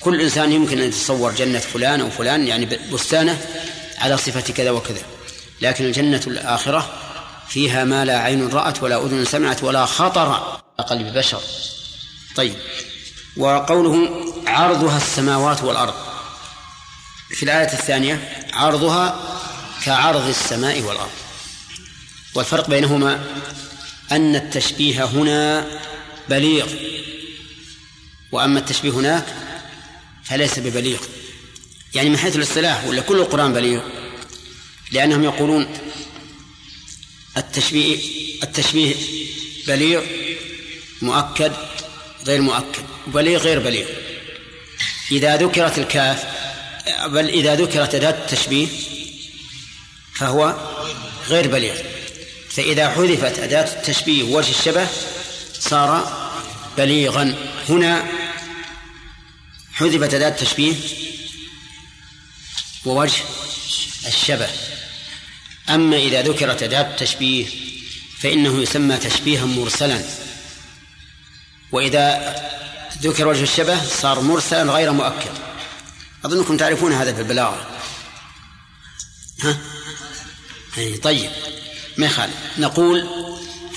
Speaker 1: كل إنسان يمكن أن يتصور جنة فلان أو فلان يعني بستانه على صفة كذا وكذا. لكن الجنة الآخرة فيها ما لا عين رأت ولا أذن سمعت ولا خطر على قلب بشر. طيب. وقوله عرضها السماوات والأرض. في الآية الثانية عرضها كعرض السماء والأرض. والفرق بينهما أن التشبيه هنا بليغ وأما التشبيه هناك فليس ببليغ. يعني من حيث الاصطلاح ولا كل القرآن بليغ؟ لأنهم يقولون التشبيه التشبيه بليغ مؤكد غير مؤكد. بليغ غير بليغ. إذا ذكرت الكاف بل إذا ذكرت أداة التشبيه فهو غير بليغ. فإذا حذفت أداة التشبيه وجه الشبه صار بليغا. هنا حذفت أداة التشبيه ووجه الشبه. أما إذا ذكرت أداة التشبيه فإنه يسمى تشبيها مرسلا. وإذا ذكر وجه الشبه صار مرسلا غير مؤكد. أظنكم تعرفون هذا في البلاغة. ها؟ أي طيب. ما يخالف نقول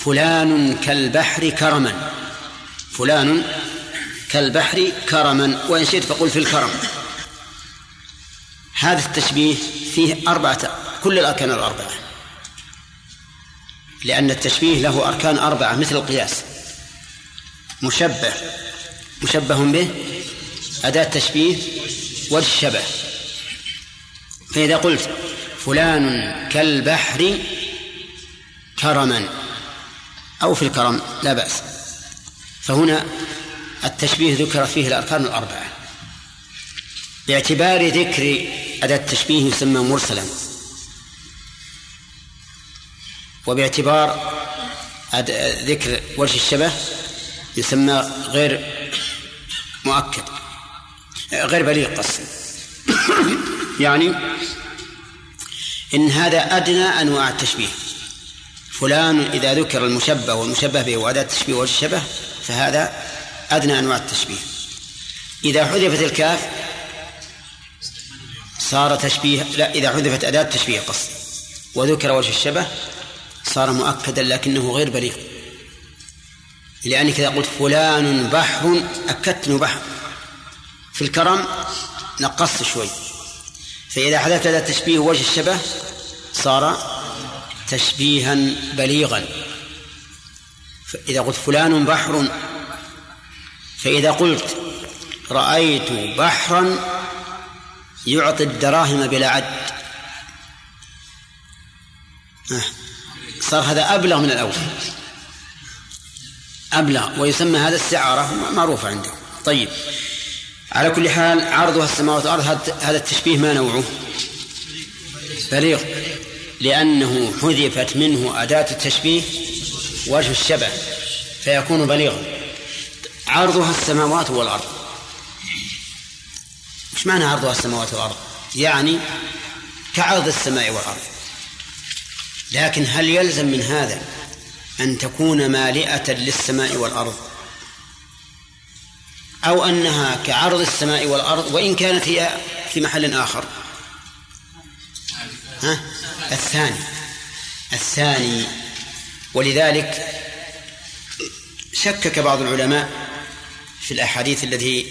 Speaker 1: فلان كالبحر كرما. فلان كالبحر كرما. وإن شئت فقل في الكرم. هذا التشبيه فيه أربعة كل الأركان الأربعة. لأن التشبيه له أركان أربعة مثل القياس. مشبه. مشبه به أداة تشبيه وجه الشبه فإذا قلت فلان كالبحر كرما أو في الكرم لا بأس. فهنا التشبيه ذكر فيه الأركان الأربعة. باعتبار ذكر أداة التشبيه يسمى مرسلا. وباعتبار ذكر وجه الشبه يسمى غير مؤكد. غير بليغ قصد يعني إن هذا أدنى أنواع التشبيه. فلان إذا ذكر المشبه والمشبه به وأداة التشبيه وجه الشبه فهذا أدنى أنواع التشبيه. إذا حذفت الكاف صار تشبيه لا إذا حذفت أداة تشبيه قصد. وذكر وجه الشبه صار مؤكدا لكنه غير بليغ. لأنك إذا قلت فلان بحر أكدت بحر. في الكرم نقصت شوي. فإذا حدث هذا التشبيه وجه الشبه صار تشبيها بليغا. إذا قلت فلان بحر فإذا قلت رأيت بحرا يعطي الدراهم بلا عد. صار هذا أبلغ من الأول. أبلغ ويسمى هذا استعارة معروفة عنده. طيب. على كل حال عرضها السماوات والأرض هذا التشبيه ما نوعه؟ بليغ. لأنه حذفت منه أداة التشبيه وجه الشبه فيكون بليغا. عرضها السماوات والأرض. إيش معنى عرضها السماوات والأرض؟ يعني كعرض السماء والأرض. لكن هل يلزم من هذا أن تكون مالئة للسماء والأرض؟ أو أنها كعرض السماء والأرض وإن كانت هي في محل آخر. ها؟ الثاني. الثاني. ولذلك شكك بعض العلماء في الأحاديث التي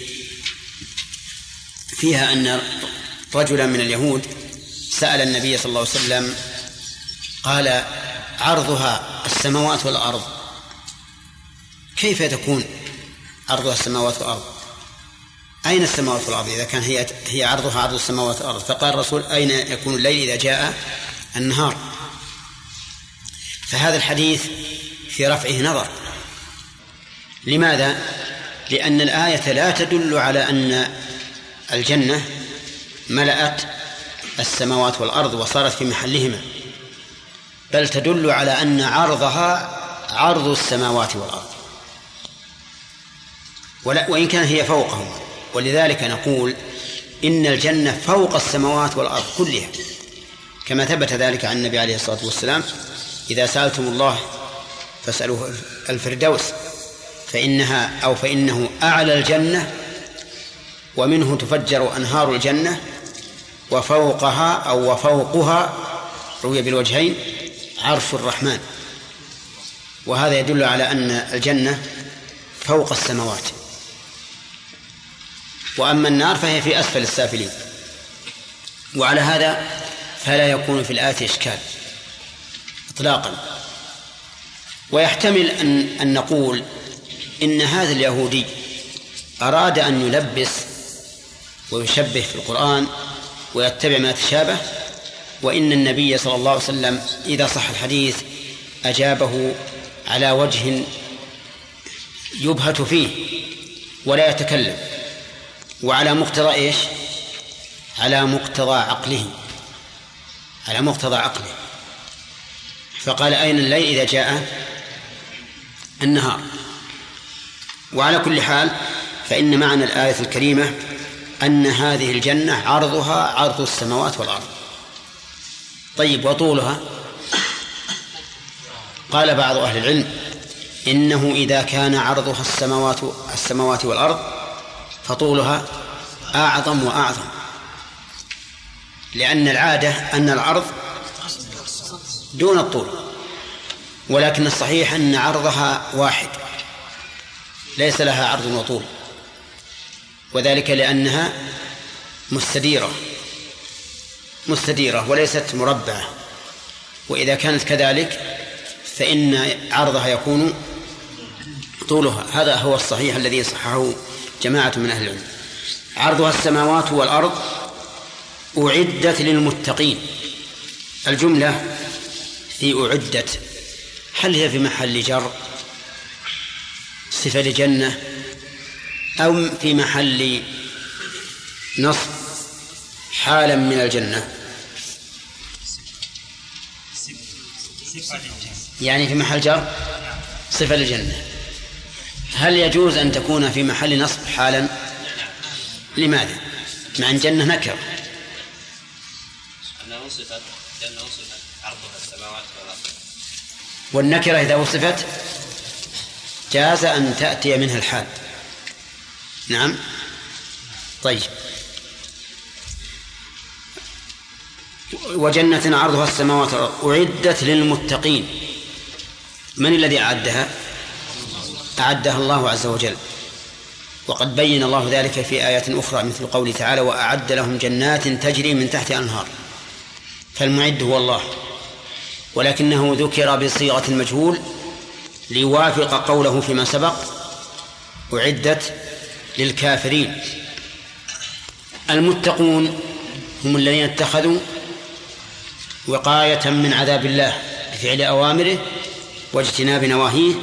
Speaker 1: فيها أن رجلا من اليهود سأل النبي صلى الله عليه وسلم قال عرضها السماوات والأرض كيف تكون؟ عرضها السماوات والأرض. أين السماوات والأرض؟ إذا كان هي هي عرضها عرض السماوات والأرض. فقال الرسول أين يكون الليل إذا جاء النهار؟ فهذا الحديث في رفعه نظر. لماذا؟ لأن الآية لا تدل على أن الجنة ملأت السماوات والأرض وصارت في محلهما بل تدل على أن عرضها عرض السماوات والأرض. ولا وإن كان هي فوقهما ولذلك نقول إن الجنة فوق السماوات والأرض كلها. كما ثبت ذلك عن النبي عليه الصلاة والسلام إذا سألتم الله فاسألوه الفردوس فإنها أو فإنه أعلى الجنة ومنه تفجر أنهار الجنة وفوقها أو وفوقها روي بالوجهين عرش الرحمن. وهذا يدل على أن الجنة فوق السماوات. وأما النار فهي في أسفل السافلين. وعلى هذا فلا يكون في الآية إشكال إطلاقا. ويحتمل أن أن نقول إن هذا اليهودي أراد أن يلبس ويشبه في القرآن ويتبع ما تشابه وإن النبي صلى الله عليه وسلم إذا صح الحديث أجابه على وجه يبهت فيه ولا يتكلم. وعلى مقتضى إيش؟ على مقتضى عقله على مقتضى عقله فقال أين الليل إذا جاء؟ النهار. وعلى كل حال فإن معنى الآية الكريمة أن هذه الجنة عرضها عرض السماوات والأرض. طيب وطولها؟ قال بعض أهل العلم إنه إذا كان عرضها السماوات السماوات والأرض فطولها أعظم وأعظم. لأن العادة أن العرض دون الطول ولكن الصحيح أن عرضها واحد ليس لها عرض وطول وذلك لأنها مستديرة مستديرة وليست مربعة. وإذا كانت كذلك فإن عرضها يكون طولها. هذا هو الصحيح الذي صححه جماعة من أهل العلم. عرضها السماوات والأرض أعدت للمتقين. الجملة في أعدت. هل هي في محل جر؟ صفة لجنة؟ أو في محل نصب؟ حالا من الجنة. يعني في محل جر؟ صفة للجنة هل يجوز أن تكون في محل نصب حالا؟ لماذا؟ مع أن جنة نكر.
Speaker 3: وصفت وصفت عرضها السماوات والأرض.
Speaker 1: والنكرة إذا وصفت جاز أن تأتي منها الحال. نعم؟ طيب. وجنة عرضها السماوات والأرض. أعدت للمتقين. من الذي أعدها؟ أعدها الله عز وجل. وقد بين الله ذلك في آيات أخرى مثل قوله تعالى وأعد لهم جنات تجري من تحت أنهار فالمعد هو الله. ولكنه ذكر بصيغة المجهول ليوافق قوله فيما سبق أعدت للكافرين. المتقون هم الذين اتخذوا وقاية من عذاب الله بفعل أوامره واجتناب نواهيه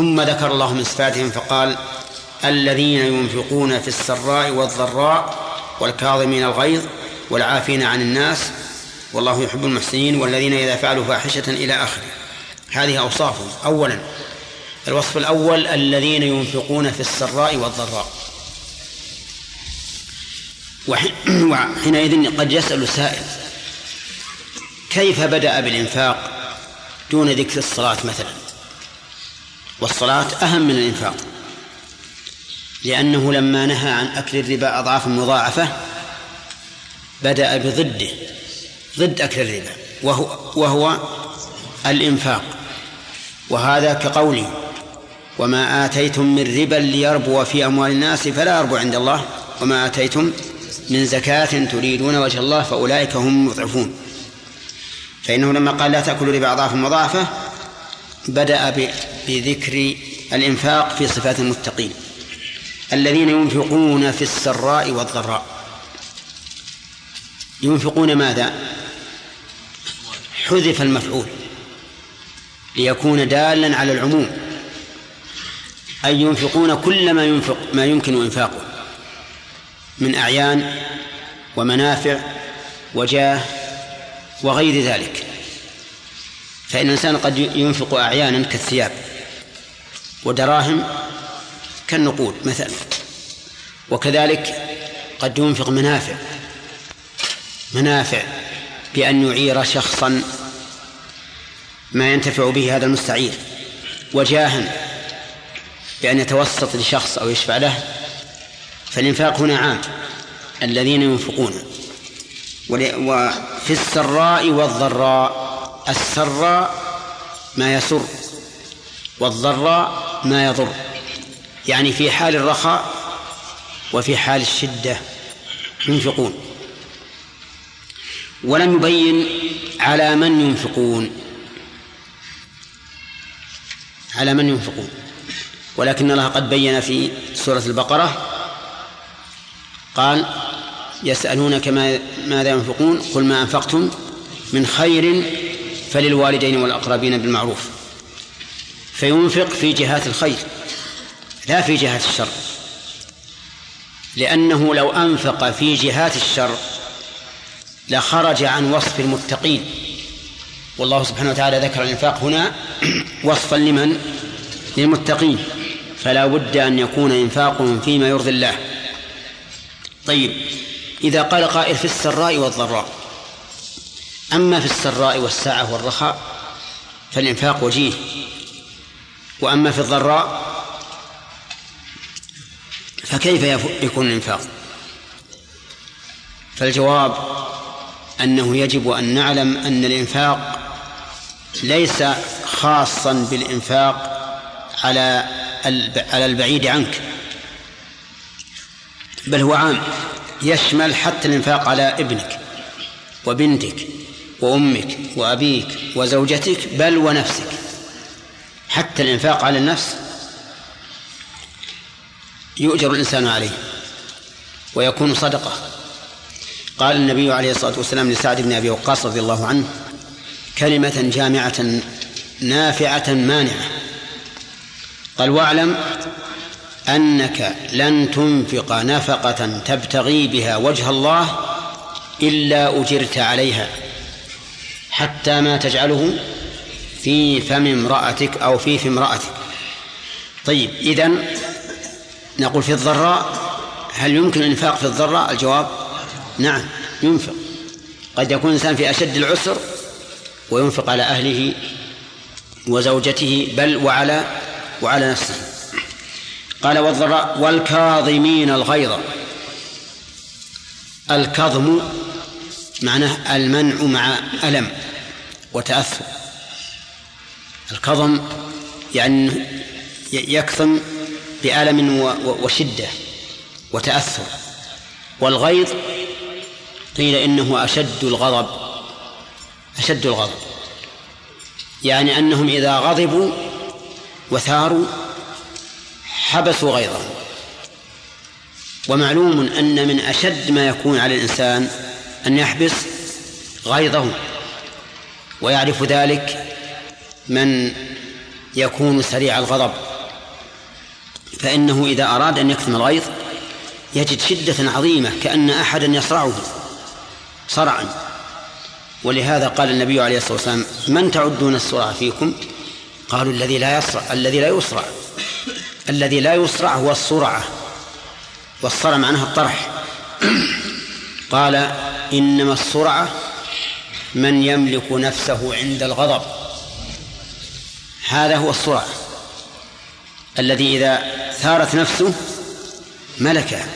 Speaker 1: ثم ذكر الله من صفاتهم فقال الذين ينفقون في السراء والضراء والكاظمين الغيظ والعافين عن الناس والله يحب المحسنين والذين إذا فعلوا فاحشة إلى آخره. هذه أوصافهم. أولا الوصف الأول الذين ينفقون في السراء والضراء. وحينئذ قد يسأل سائل كيف بدأ بالإنفاق دون ذكر الصلاة مثلا؟ والصلاة أهم من الإنفاق. لأنه لما نهى عن أكل الربا أضعافا مضاعفة بدأ بضده ضد أكل الربا وهو, وهو الإنفاق. وهذا كقوله وما آتيتم من ربا ليربو في أموال الناس فلا يربو عند الله وما آتيتم من زكاة تريدون وجه الله فأولئك هم المضعفون. فإنه لما قال لا تأكلوا ربا أضعافا مضاعفة بدأ بذكر الإنفاق في صفات المتقين الذين ينفقون في السراء والضراء. ينفقون ماذا؟ حذف المفعول ليكون دالا على العموم. أي ينفقون كل ما ينفق ما يمكن إنفاقه من أعيان ومنافع وجاه وغير ذلك. فإن الإنسان قد ينفق أعيانا كالثياب ودراهم كالنقود مثلا وكذلك قد ينفق منافع منافع بأن يعير شخصا ما ينتفع به هذا المستعير وجاها بأن يتوسط لشخص أو يشفع له فالإنفاق هنا عام الذين ينفقون وفي السراء والضراء. السراء ما يسر والضراء ما يضر يعني في حال الرخاء وفي حال الشدة ينفقون. ولم يبين على من ينفقون على من ينفقون. ولكن الله قد بين في سورة البقرة قال يسألونك ماذا ينفقون؟ قل ما أنفقتم من خير فللوالدين والأقربين بالمعروف. فينفق في جهات الخير لا في جهات الشر. لأنه لو أنفق في جهات الشر لخرج عن وصف المتقين. والله سبحانه وتعالى ذكر الإنفاق هنا وصفا لمن؟ للمتقين. فلا بد أن يكون إنفاقهم فيما يرضي الله. طيب إذا قال قائل في السراء والضراء أما في السراء والسعة والرخاء فالإنفاق وجيه. وأما في الضراء فكيف يكون الإنفاق؟ فالجواب أنه يجب أن نعلم أن الإنفاق ليس خاصا بالإنفاق على على البعيد عنك بل هو عام يشمل حتى الإنفاق على ابنك وبنتك. وأمك وأبيك وزوجتك بل ونفسك. حتى الإنفاق على النفس يؤجر الإنسان عليه ويكون صدقة. قال النبي عليه الصلاة والسلام لسعد بن أبي وقاص رضي الله عنه كلمة جامعة نافعة مانعة. قال واعلم أنك لن تنفق نفقة تبتغي بها وجه الله إلا أجرت عليها. حتى ما تجعله في فم امرأتك أو في في امرأتك. طيب إذن نقول في الضراء هل يمكن الإنفاق في الضراء؟ الجواب نعم ينفق. قد يكون الإنسان في أشد العسر وينفق على أهله وزوجته بل وعلى وعلى نفسه. قال والضراء والكاظمين الغيظ. الكظم معناه المنع مع ألم وتأثر. الكظم يعني يكظم بألم وشدة وتأثر. والغيظ قيل إنه أشد الغضب أشد الغضب. يعني أنهم إذا غضبوا وثاروا حبسوا غيظهم. ومعلوم أن من أشد ما يكون على الإنسان أن يحبس غيظه ويعرف ذلك من يكون سريع الغضب. فإنه إذا أراد أن يكتم الغيظ يجد شدة عظيمة كأن أحدا يصرعه صرعا. ولهذا قال النبي عليه الصلاة والسلام من تعدون الصرع فيكم؟ قالوا الذي لا يصرع الذي لا يصرع الذي لا يصرع هو الصرعة. والصرع معناها الطرح. قال إنما الصرعة من يملك نفسه عند الغضب. هذا هو الصرع الذي إذا ثارت نفسه ملكها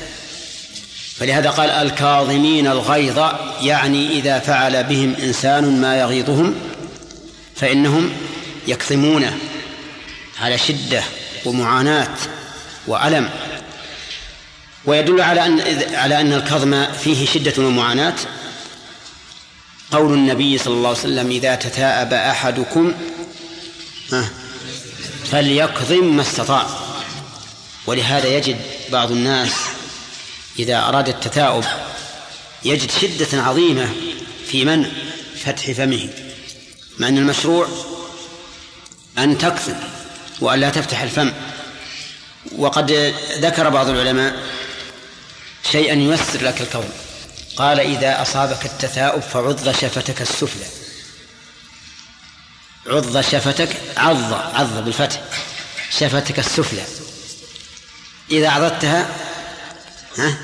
Speaker 1: فلهذا قال الكاظمين الغيظ يعني إذا فعل بهم إنسان ما يغيظهم فإنهم يكظمونه على شدة ومعاناة وألم. ويدل على أن على أن الكظم فيه شدة ومعاناة. قول النبي صلى الله عليه وسلم إذا تثاءب أحدكم فليكظم ما استطاع. ولهذا يجد بعض الناس إذا أراد التثاؤب يجد شدة عظيمة في منع فتح فمه. مع أن المشروع أن تكظم وأن لا تفتح الفم. وقد ذكر بعض العلماء شيئا ييسر لك الكون. قال إذا أصابك التثاؤب فعض شفتك السفلى. عض شفتك عض عض بالفتح. شفتك السفلى. إذا عضدتها ها؟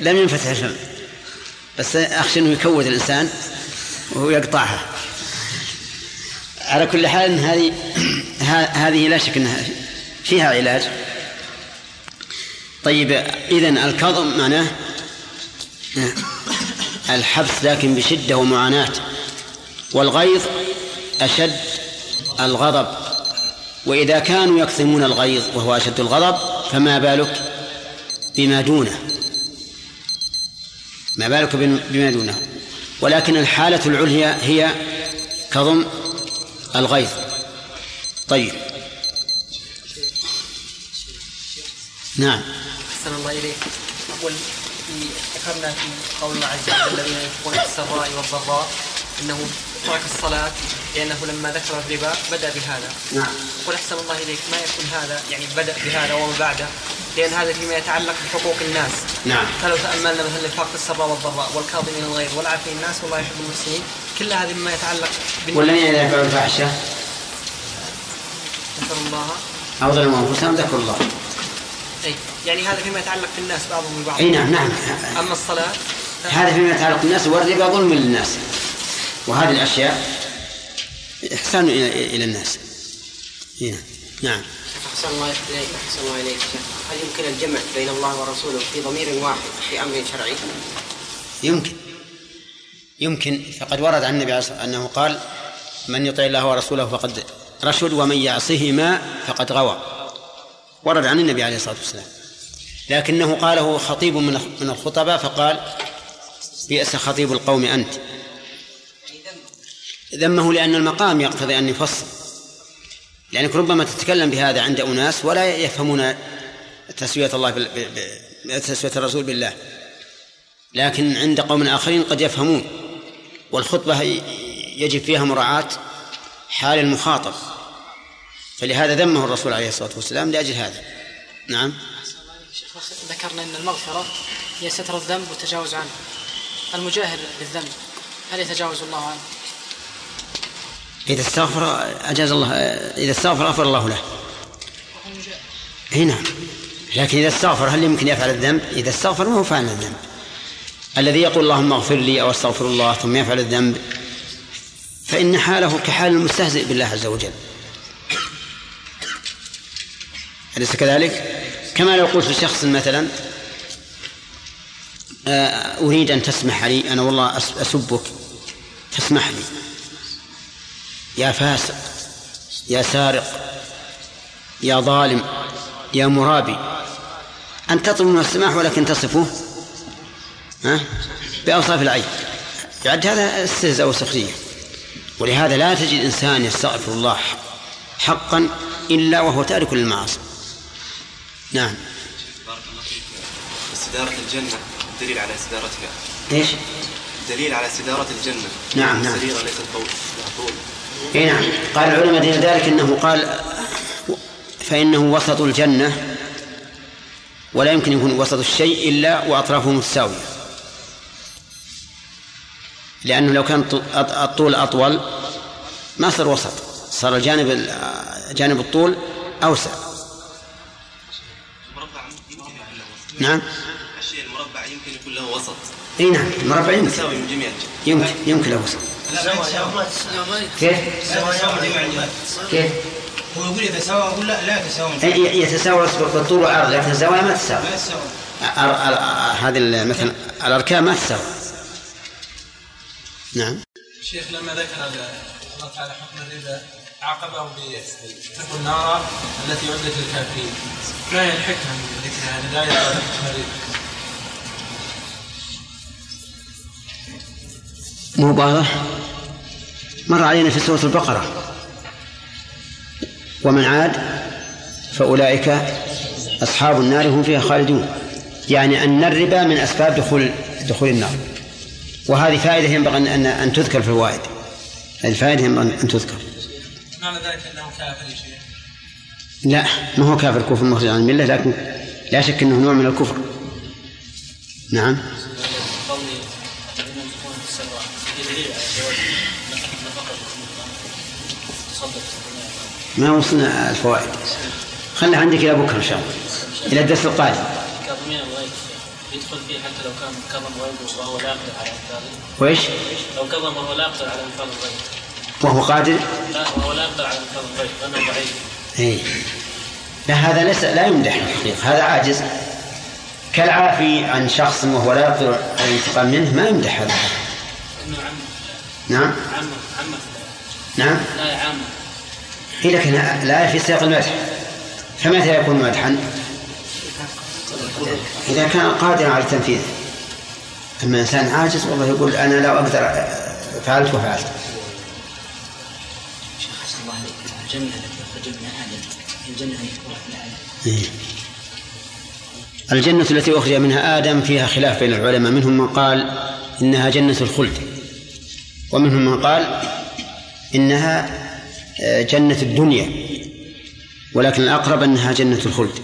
Speaker 1: لم ينفتح الفم. بس أخشى أنه يكود الإنسان وهو يقطعها. على كل حال هذه هذه لا شك أنها فيها علاج. طيب إذن الكظم معناه الحبس لكن بشدة ومعاناة. والغيظ أشد الغضب. وإذا كانوا يكظمون الغيظ وهو أشد الغضب فما بالك بما دونه؟ ما بالك بما دونه؟ ولكن الحالة العليا هي كظم الغيظ. طيب. نعم.
Speaker 7: أحسن الله إليك. أقول ذكرنا في قول الله عز وجل الذين ينفقون في السراء والضراء أنه ترك الصلاة لأنه لما ذكر الربا بدأ بهذا.
Speaker 1: نعم.
Speaker 7: قل أحسن الله إليك. ما يكون هذا يعني بدأ بهذا وما بعده؟ لأن هذا فيما يتعلق بحقوق الناس.
Speaker 1: نعم.
Speaker 7: فلو تأملنا مثلا نفاق السراء والضراء والكاظمين الغيظ والعافين الناس والله يحب المحسنين كل هذه مما يتعلق
Speaker 1: والذين فعلوا الفاحشة.
Speaker 7: ذكر الله.
Speaker 1: أو ظلموا أنفسهم ذكروا الله.
Speaker 7: أي يعني هذا فيما يتعلق بالناس بعضهم ببعض
Speaker 1: أي نعم نعم
Speaker 7: أما الصلاة؟
Speaker 1: هذا فيما يتعلق بالناس والربا ظلم للناس. وهذه الأشياء إحسان إلى إلى الناس. هنا. نعم
Speaker 8: أحسن الله إليك أحسن الله إليك. هل يمكن الجمع بين الله ورسوله في ضمير واحد في أمر شرعي؟
Speaker 1: يمكن. يمكن. فقد ورد عن النبي عليه الصلاة والسلام أنه قال من يطع الله ورسوله فقد رشد ومن يعصهما فقد غوى. ورد عن النبي عليه الصلاة والسلام. لكنه قاله خطيب من من الخطباء فقال بئس خطيب القوم أنت. ذمه لأن المقام يقتضي أن يفصل. لأنك ربما تتكلم بهذا عند أناس ولا يفهمون تسوية الله. تسوية الرسول بالله. لكن عند قوم آخرين قد يفهمون. والخطبة يجب فيها مراعاة حال المخاطب. فلهذا ذمه الرسول عليه الصلاة والسلام لأجل هذا. نعم.
Speaker 9: ذكرنا أن المغفرة هي ستر الذنب والتجاوز عنه. المجاهر بالذنب هل يتجاوز الله عنه؟
Speaker 1: إذا استغفر أجاز الله إذا استغفر غفر الله له. هنا لكن إذا استغفر هل يمكن يفعل الذنب؟ إذا استغفر ما هو فاعل الذنب. الذي يقول اللهم اغفر لي أو استغفر الله ثم يفعل الذنب فإن حاله كحال المستهزئ بالله عز وجل. أليس كذلك؟ كما لو قلت لشخص مثلا آه، أريد أن تسمح لي أنا والله أسبك. تسمح لي. يا فاسق يا سارق يا ظالم يا مرابي. أن تطلب من السماح ولكن تصفه؟ ها؟ بأوصاف العيب يعد هذا استهزاء وسخرية. ولهذا لا تجد إنسان يستغفر الله حقا إلا وهو تارك للمعاصي. نعم.
Speaker 3: بارك الله فيك. استدارة الجنة دليل على استدارتها.
Speaker 1: إيش؟
Speaker 3: دليل على استدارة الجنة.
Speaker 1: نعم نعم.
Speaker 3: السريرة ليست طول.
Speaker 1: إي نعم. قال العلماء دين ذلك إنه قال فإنه وسط الجنة ولا يمكن يكون وسط الشيء إلا وأطرافه متساوية. لأنه لو كان الطول أطول ما صار وسط. صار الجانب ال- جانب الطول أوسع. نعم.
Speaker 3: الشيء المربع يمكن يكون له وسط.
Speaker 1: إي نعم المربع يمكن.
Speaker 3: يساوي من جميع الجهات.
Speaker 1: يمكن يمكن له وسط. كيف؟ كيف؟
Speaker 10: هو يقول يتساوى أقول لا لا يتساوى
Speaker 1: يتساوى بالطول والعرض. لكن الزوايا ما
Speaker 10: يتساوى.
Speaker 1: أر- أر- هذه ال- مثلا الأركان ما تساوي نعم.
Speaker 11: الشيخ لما ذكر الله تعالى حكم الربا عاقبه باتقوا النار التي عدت للكافرين هي الحكمة من ذكر هذه الايه؟
Speaker 1: مو مر علينا في سورة البقرة. ومن عاد فأولئك أصحاب النار هم فيها خالدون. يعني أن الربا من أسباب دخول دخول النار. وهذه فائدة ينبغي أن أن تذكر في الفوائد هذه الفائدة ينبغي أن تذكر.
Speaker 11: معنى ذلك أنه كافر يا شيخ؟
Speaker 1: لا ما هو كافر كفر مخرج عن الملة لكن لا شك أنه نوع من الكفر. نعم. ما وصلنا الفوائد؟ خلنا عندك إلى بكرة إن شاء الله. إلى الدرس القادم.
Speaker 6: يدخل فيه حتى لو كان كظم غيظه وهو لا يقدر على انفاذه
Speaker 1: وإيش؟
Speaker 6: لو كظم وهو لا يقدر على إنفاذ الغيظ
Speaker 1: وهو قادر؟
Speaker 6: لا وهو لا يقدر على لأنه ضعيف
Speaker 1: إيه. لا هذا ليس لا يمدح الحقيقة هذا عاجز. كالعافي عن شخص وهو لا يقدر الانتقام منه ما يمدح هذا. نعم.
Speaker 6: عم عم
Speaker 1: نعم.
Speaker 6: لا
Speaker 1: هي لكن لا في سياق المدح. فمتى يكون مدحا؟ إذا كان قادرا على التنفيذ. أما إنسان عاجز والله يقول أنا لا أقدر فعلت وفعلت
Speaker 8: شيخ حسن الله عليك
Speaker 1: إيه. الجنة التي أخرج منها آدم فيها خلاف بين العلماء منهم من قال إنها جنة الخلد ومنهم من قال إنها آه، جنة الدنيا ولكن الأقرب أنها جنة الخلد.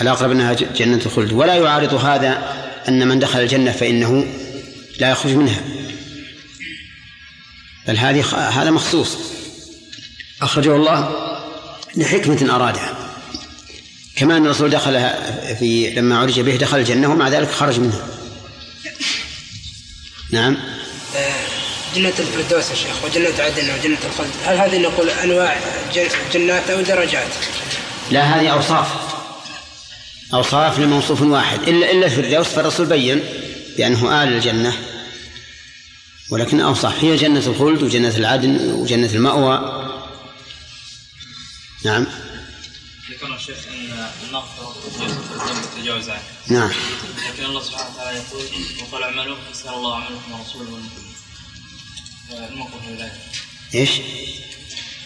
Speaker 1: الأقرب أنها جنة الخلد. ولا يعارض هذا أن من دخل الجنة فإنه لا يخرج منها. بل هذه هذا مخصوص. أخرجه الله لحكمة أرادها. كما أن الرسول دخل في لما عرج به دخل الجنة ومع ذلك خرج منها. نعم.
Speaker 12: جنة الفردوس يا شيخ وجنة عدن وجنة الخلد. هل هذه نقول أنواع جن- جنات أو درجات؟
Speaker 1: لا هذه أوصاف. أوصاف لموصوف واحد. إلا إلا الفردوس فالرسول بين بأنه آل الجنة ولكن أوصاف. هي جنة الخلد وجنة العدن وجنة المأوى. نعم.
Speaker 13: ذكرنا الشيخ أن المغفره الذنب التجاوز عنه
Speaker 1: نعم.
Speaker 13: لكن الله سبحانه وتعالى يقول وقال اعملوا فسأل الله عملكم ورسوله. الموقف من الايه
Speaker 1: إيش؟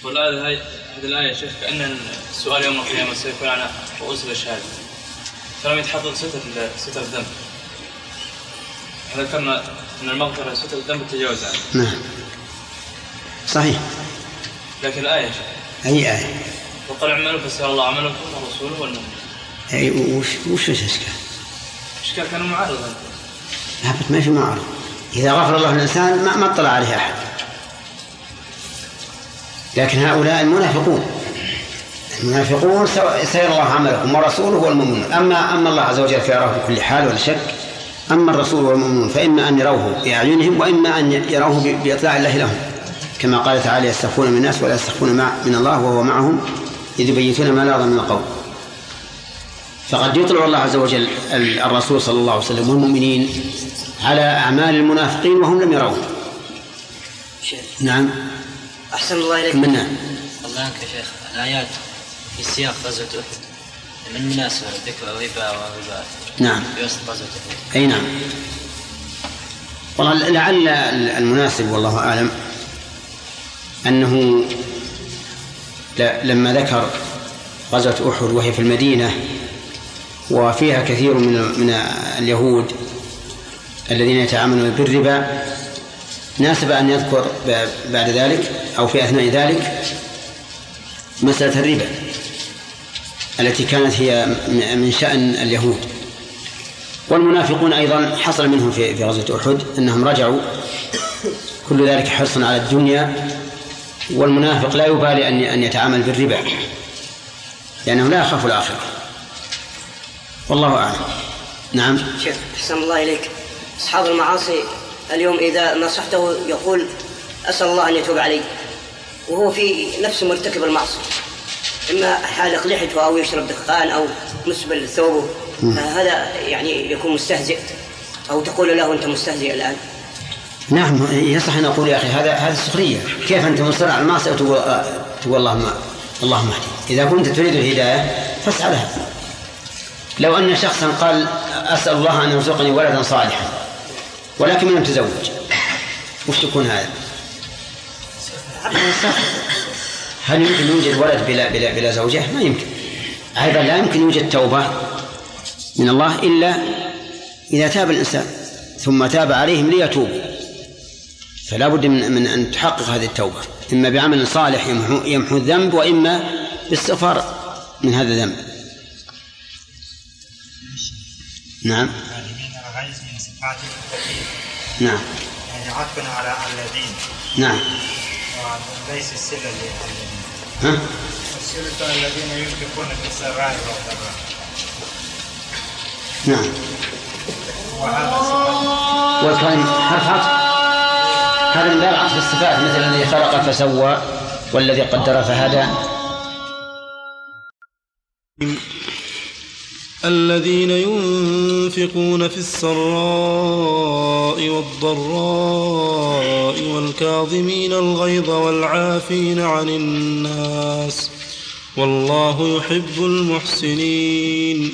Speaker 13: والآية هذه الآية يا شيخ كأن السؤال يوم القيامة سيكون على رؤوس الأشهاد. فلم يتحقق ستر ستر الذنب. ذكرنا أن المغفرة ستر الذنب التجاوز عنه
Speaker 1: نعم. صحيح.
Speaker 13: لكن الآية يا شيخ.
Speaker 1: أي آية؟
Speaker 13: وقال اعملوا فسال الله عملكم ورسوله والمؤمنين
Speaker 1: أي وش وش الإشكال؟
Speaker 13: إشكال كان معارضا
Speaker 1: لا ما في معارض. إذا غفر الله للإنسان ما, ما اطلع عليه أحد. لكن هؤلاء المنافقون. المنافقون سيرى الله عملكم ورسوله والمؤمنون. أما أما الله عز وجل فيراه بكل حال ولا شك. أما الرسول والمؤمنون فإما أن يروه بأعينهم وإما أن يروه ب- بإطلاع الله لهم. كما قال تعالى يستخفون من الناس ولا يستخفون من الله وهو معهم. إذ يبيتون ما لا من القول. فقد يطلع الله عز وجل ال- الرسول صلى الله عليه وسلم والمؤمنين على أعمال المنافقين وهم لم يروه.
Speaker 8: شيخ.
Speaker 1: نعم.
Speaker 8: أحسن الله إليك.
Speaker 1: منا
Speaker 14: الله عنك يا شيخ. الآيات في سياق غزوة أحد. من مناسبة ذكر الربا والربا؟
Speaker 1: نعم.
Speaker 14: في وسط غزوة أحد.
Speaker 1: أي نعم. والله لعل المناسب والله أعلم أنه لما ذكر غزوة أحد وهي في المدينة وفيها كثير من من اليهود الذين يتعاملون بالربا ناسب أن يذكر بعد ذلك أو في أثناء ذلك مسألة الربا التي كانت هي من شأن اليهود. والمنافقون أيضا حصل منهم في غزوة أحد أنهم رجعوا كل ذلك حرصا على الدنيا والمنافق لا يبالي أن أن يتعامل بالربا لأنه لا يخاف الآخرة. والله أعلم. نعم.
Speaker 15: شيخ أحسن الله إليك. أصحاب المعاصي اليوم إذا نصحته يقول أسأل الله أن يتوب علي. وهو في نفسه مرتكب المعصية. إما حالق لحيته أو يشرب دخان أو مسبل ثوبه هذا يعني يكون مستهزئ أو تقول له أنت مستهزئ الآن.
Speaker 1: نعم يصح أن أقول يا أخي هذا هذا سخرية، كيف أنت مصر على المعصيه وتقول تقول اللهم اللهم اهدي، إذا كنت تريد الهداية فاسعى. لو أن شخصا قال أسأل الله أن يرزقني ولدا صالحا ولكن لم يتزوج وش تكون هذا؟ هل يمكن يوجد ولد بلا بلا بلا زوجة؟ ما يمكن. أيضا لا يمكن يوجد توبة من الله إلا إذا تاب الإنسان ثم تاب عليهم ليتوبوا فلا بد من, من أن تحقق هذه التوبة إما بعمل صالح يمحو, يمحو الذنب وإما باستغفار من هذا الذنب. نعم.
Speaker 2: صفات
Speaker 1: نعم.
Speaker 2: يعني عطفنا على الذين.
Speaker 1: نعم.
Speaker 2: وليس السلة للذين.
Speaker 1: ها؟
Speaker 2: السلة الذين ينفقون في السراء والضراء.
Speaker 1: نعم.
Speaker 2: وهذا صفة.
Speaker 1: والكلام حرف عطف. هذا من باب عطف الصفات مثل الذي خلق فسوى والذي قدر فهدى.
Speaker 16: الذين ينفقون في السراء والضراء والكاظمين الغيظ والعافين عن الناس والله يحب المحسنين.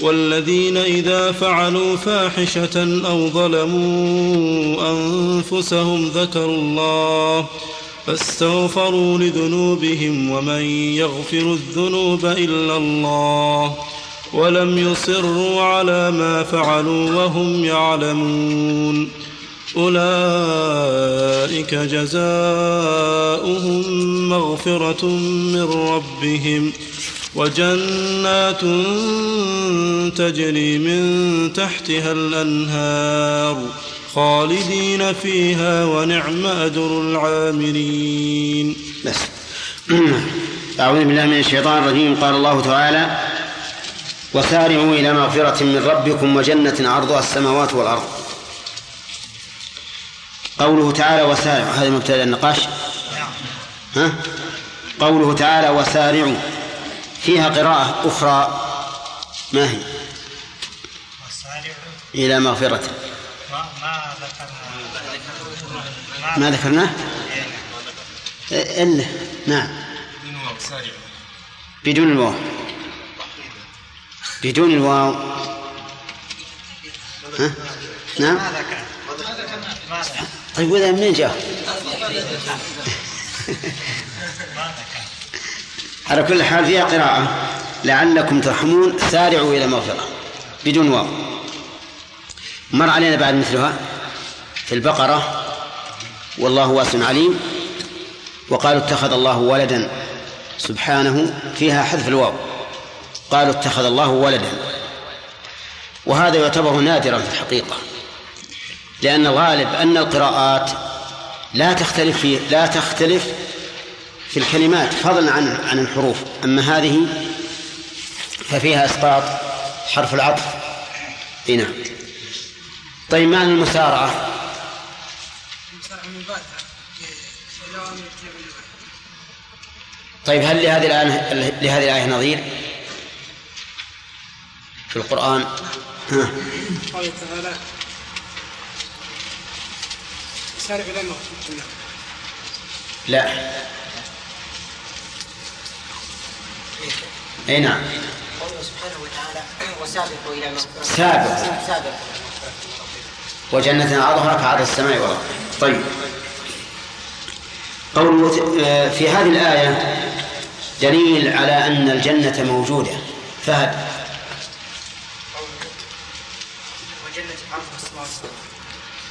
Speaker 16: والذين إذا فعلوا فاحشة أو ظلموا أنفسهم ذكروا الله فاستغفروا لذنوبهم ومن يغفر الذنوب إلا الله ولم يصروا على ما فعلوا وهم يعلمون أولئك جزاؤهم مغفرة من ربهم وجنات تجري من تحتها الأنهار خالدين فيها ونعم أجر العاملين.
Speaker 1: بس. <clears throat> أعوذ بالله من الشيطان الرجيم. قال الله تعالى وسارعوا إلى مغفرة من ربكم وجنة عرضها السماوات والأرض. قوله تعالى وسارعوا. هذا مبتدأ النقاش. ها؟ قوله تعالى وسارعوا. فيها قراءة أخرى. ما هي؟ إلى مغفرة. ما ذكرناه إلا نعم. بدون الواو. بدون الواو. ها؟ نعم. طيب وإذا منين جاء؟ <laughs> على كل حال فيها قراءة. لعلكم ترحمون. سارعوا إلى مغفرة. بدون واو. مر علينا بعد مثلها في البقرة. والله واسع عليم. وقالوا اتخذ الله ولدا. سبحانه. فيها حذف الواو. قالوا اتخذ الله ولدا. وهذا يعتبر نادرا في الحقيقة. لأن الغالب أن القراءات لا تختلف في لا تختلف في الكلمات فضلا عن عن الحروف. أما هذه ففيها إسقاط حرف العطف. إي نعم. طيب معنى المسارعة؟ طيب هل لهذه الآية لهذه الآية نظير؟ في القرآن؟ ها.
Speaker 12: قال تعالى سارع إلى
Speaker 1: لا. أي نعم.
Speaker 8: قوله سبحانه وتعالى وسابقوا إلى
Speaker 1: سابقوا.
Speaker 8: سابقوا.
Speaker 1: وجنة عرضها كعرض السماء والأرض. طيب. قوله آه، في هذه الآية دليل على أن الجنة موجودة. فهد.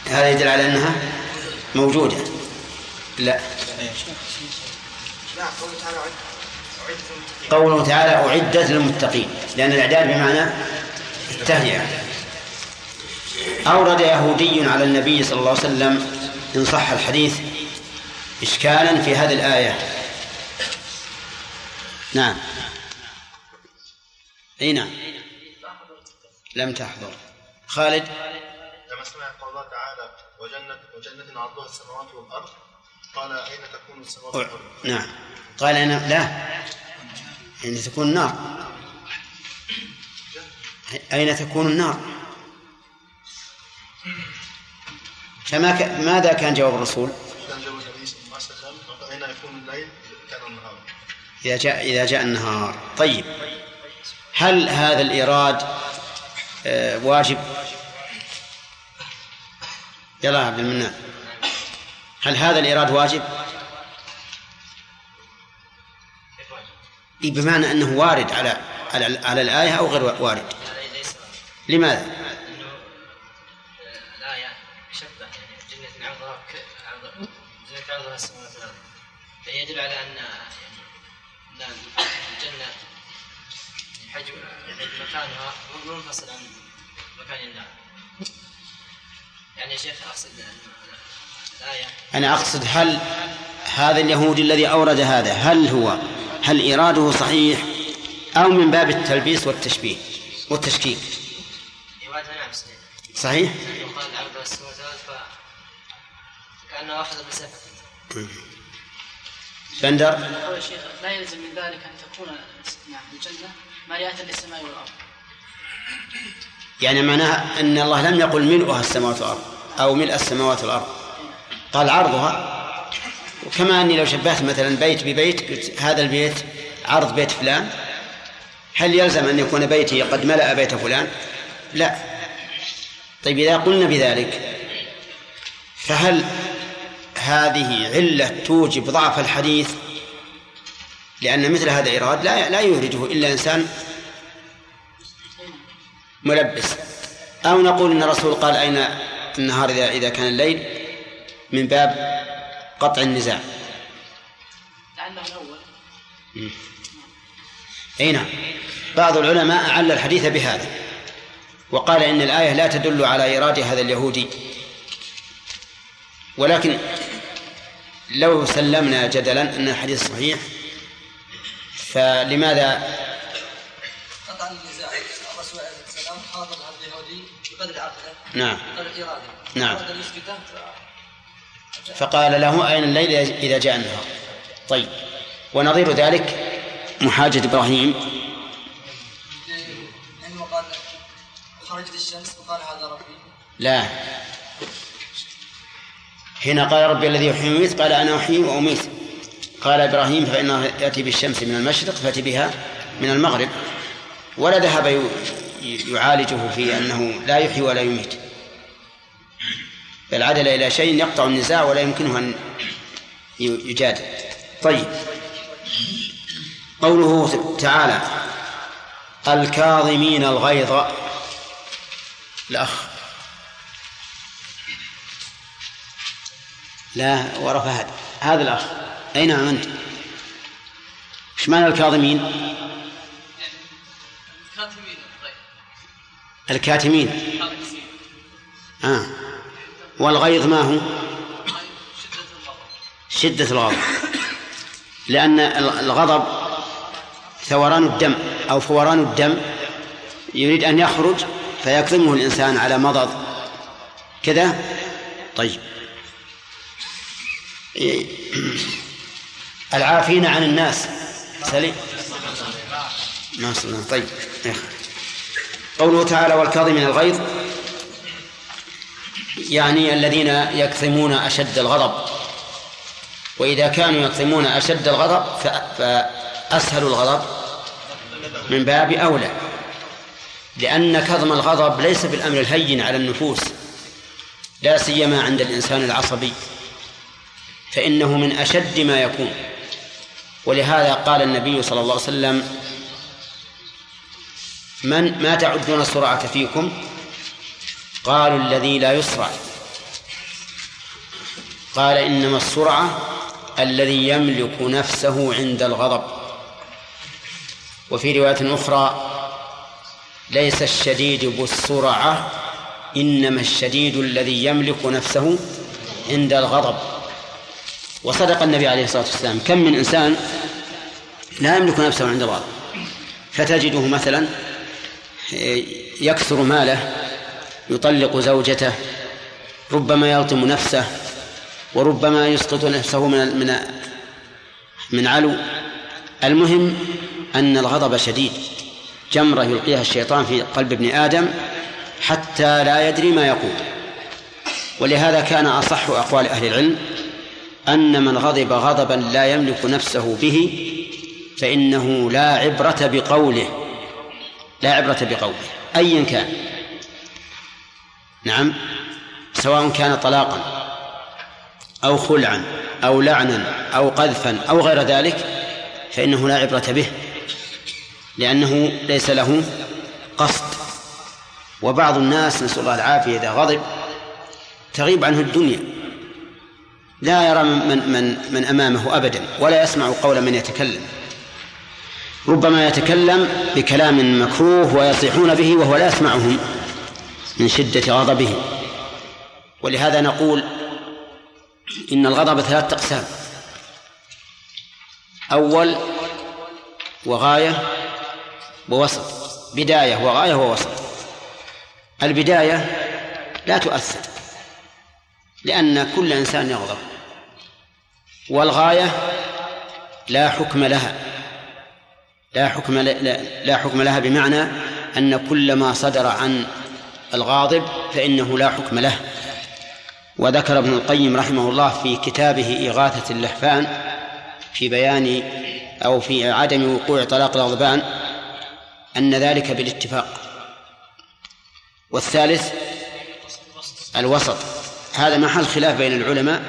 Speaker 1: هذا يدل على أنها موجودة. لا.
Speaker 8: لا قوله تعالى
Speaker 1: قوله تعالى أعدت للمتقين لأن الإعداد بمعنى التهيئة أورد يهودي على النبي صلى الله عليه وسلم إن صح الحديث إشكالا في هذه الآية. نعم. أي نعم. لم تحضر. خالد؟
Speaker 17: لما سمع قول الله تعالى وجنة وجنة عرضها السماوات والأرض قال أين تكون والأرض؟
Speaker 1: نعم. قال أنا لا. أين تكون النار. أين تكون النار؟ فما ك... ماذا كان جواب الرسول؟
Speaker 17: كان جواب النبي صلى الله عليه وسلم أين يكون الليل؟ كان النهار.
Speaker 1: إذا جاء إذا جاء النهار. طيب. هل هذا الإيراد آه، واجب؟ يلا عبد المنان. هل هذا الإيراد واجب؟ إيه بمعنى أنه وارد على على على الآية أو غير وارد؟ لماذا؟
Speaker 14: الآية جنة عرضها جنة عرضها السماوات والأرض فهي يدل على أن الجنة حجم مكانها منفصل عن مكان النار يعني يا شيخ أقصد
Speaker 1: أنا أقصد هل هذا اليهودي الذي أورد هذا هل هو هل إيراده صحيح أو من باب التلبيس والتشبيه والتشكيك؟
Speaker 14: صحيح؟ والأرض أخذ
Speaker 1: بندر
Speaker 9: قول الشيخ لا يلزم من ذلك أن تكون الجنة مالئه للسماء والأرض.
Speaker 1: يعني معناها أن الله لم يقل ملؤها السماوات والأرض أو ملء السماوات والأرض. قال عرضها. وكما أني لو شبهت مثلا بيت ببيت قلت هذا البيت عرض بيت فلان. هل يلزم أن يكون بيتي قد ملأ بيت فلان؟ لا. طيب إذا قلنا بذلك فهل هذه علة توجب ضعف الحديث؟ لأن مثل هذا الإيراد لا لا يورده إلا إنسان ملبس. أو نقول إن الرسول قال أين النهار إذا إذا كان الليل؟ من باب قطع النزاع.
Speaker 9: لعله الأول.
Speaker 1: أي نعم. بعض العلماء أعل الحديث بهذا وقال إن الآية لا تدل على إيراد هذا اليهودي. ولكن لو سلمنا جدلا أن الحديث صحيح فلماذا؟
Speaker 7: قطع النزاع. الرسول عليه السلام خاطب هذا اليهودي بقدر عقله
Speaker 1: نعم.
Speaker 7: قدر إراده
Speaker 1: نعم.
Speaker 7: أراد
Speaker 1: فقال له أين الليل إذا جاء النهار؟ طيب. ونظير ذلك محاجة إبراهيم.
Speaker 7: خرجت الشمس وقال هذا ربي.
Speaker 1: لا. هنا قال ربي الذي يحيي ويميت قال أنا أحيي وأميت. قال إبراهيم فإنه يأتي بالشمس من المشرق فأتي بها من المغرب. ولا ذهب يعالجه في أنه لا يحيي ولا يميت. بل عدل إلى شيء يقطع النزاع ولا يمكنه أن يجادل. طيب. قوله تعالى الكاظمين الغيظ. الأخ. لا ورا فهد هذا الأخ. أي نعم أنت؟ إيش معنى الكاظمين؟
Speaker 7: كاتمين
Speaker 1: الكاتمين. آه. والغيظ ما هو؟ شدة الغضب. لأن الغضب ثوران الدم أو فوران الدم. يريد أن يخرج فيكظمه الإنسان على مضض. كذا؟ طيب. إيه. العافين عن الناس. سليم. ما طيب. أخي. قوله تعالى والكاظمين الغيظ يعني الذين يكظمون أشد الغضب. وإذا كانوا يكظمون أشد الغضب فأسهل الغضب من باب أولى. لأن كظم الغضب ليس بالأمر الهين على النفوس لا سيما عند الإنسان العصبي فإنه من أشد ما يكون. ولهذا قال النبي صلى الله عليه وسلم من ما تعدون السرعة فيكم قالوا الذي لا يسرع. قال إنما السرعة الذي يملك نفسه عند الغضب. وفي رواية أخرى ليس الشديد بالسرعة إنما الشديد الذي يملك نفسه عند الغضب. وصدق النبي عليه الصلاة والسلام. كم من إنسان لا يملك نفسه عند الله فتجده مثلا يكثر ماله يطلق زوجته ربما يلطم نفسه وربما يسقط نفسه من من من علو. المهم أن الغضب شديد جمرة يلقيها الشيطان في قلب ابن آدم حتى لا يدري ما يقول. ولهذا كان أصح أقوال أهل العلم أن من غضب غضبا لا يملك نفسه به فإنه لا عبرة بقوله لا عبرة بقوله أيا كان. نعم. سواء كان طلاقا أو خلعا أو لعنا أو قذفا أو غير ذلك فإنه لا عبرة به لأنه ليس له قصد. وبعض الناس نسأل الله العافية إذا غضب تغيب عنه الدنيا. لا يرى من, من, من أمامه أبدا ولا يسمع قول من يتكلم. ربما يتكلم بكلام مكروه ويصيحون به وهو لا يسمعهم. من شدة غضبه. ولهذا نقول إن الغضب ثلاثة أقسام. أول وغاية ووسط. بداية وغاية ووسط. البداية لا تؤثر لأن كل إنسان يغضب. والغاية لا حكم لها. لا حكم لا حكم لها بمعنى أن كل ما صدر عن الغاضب فإنه لا حكم له. وذكر ابن القيم رحمه الله في كتابه إغاثة اللحفان في بيان أو في عدم وقوع طلاق الغضبان أن ذلك بالاتفاق. والثالث الوسط. هذا محل خلاف بين العلماء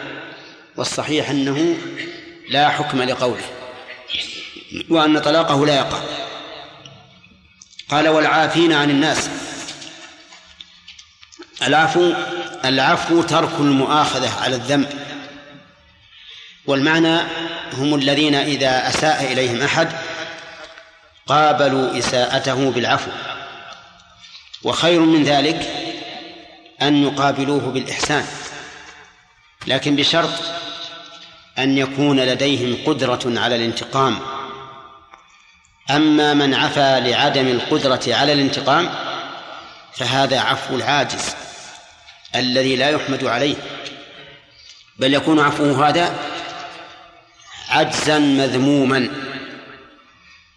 Speaker 1: والصحيح أنه لا حكم لقوله وأن طلاقه لا يقع. قال والعافين عن الناس. العفو العفو ترك المؤاخذة على الذنب والمعنى هم الذين إذا أساء إليهم أحد قابلوا إساءته بالعفو. وخير من ذلك أن يقابلوه بالإحسان. لكن بشرط أن يكون لديهم قدرة على الانتقام. أما من عفا لعدم القدرة على الانتقام فهذا عفو العاجز. الذي لا يحمد عليه. بل يكون عفوه هذا عجزا مذموما.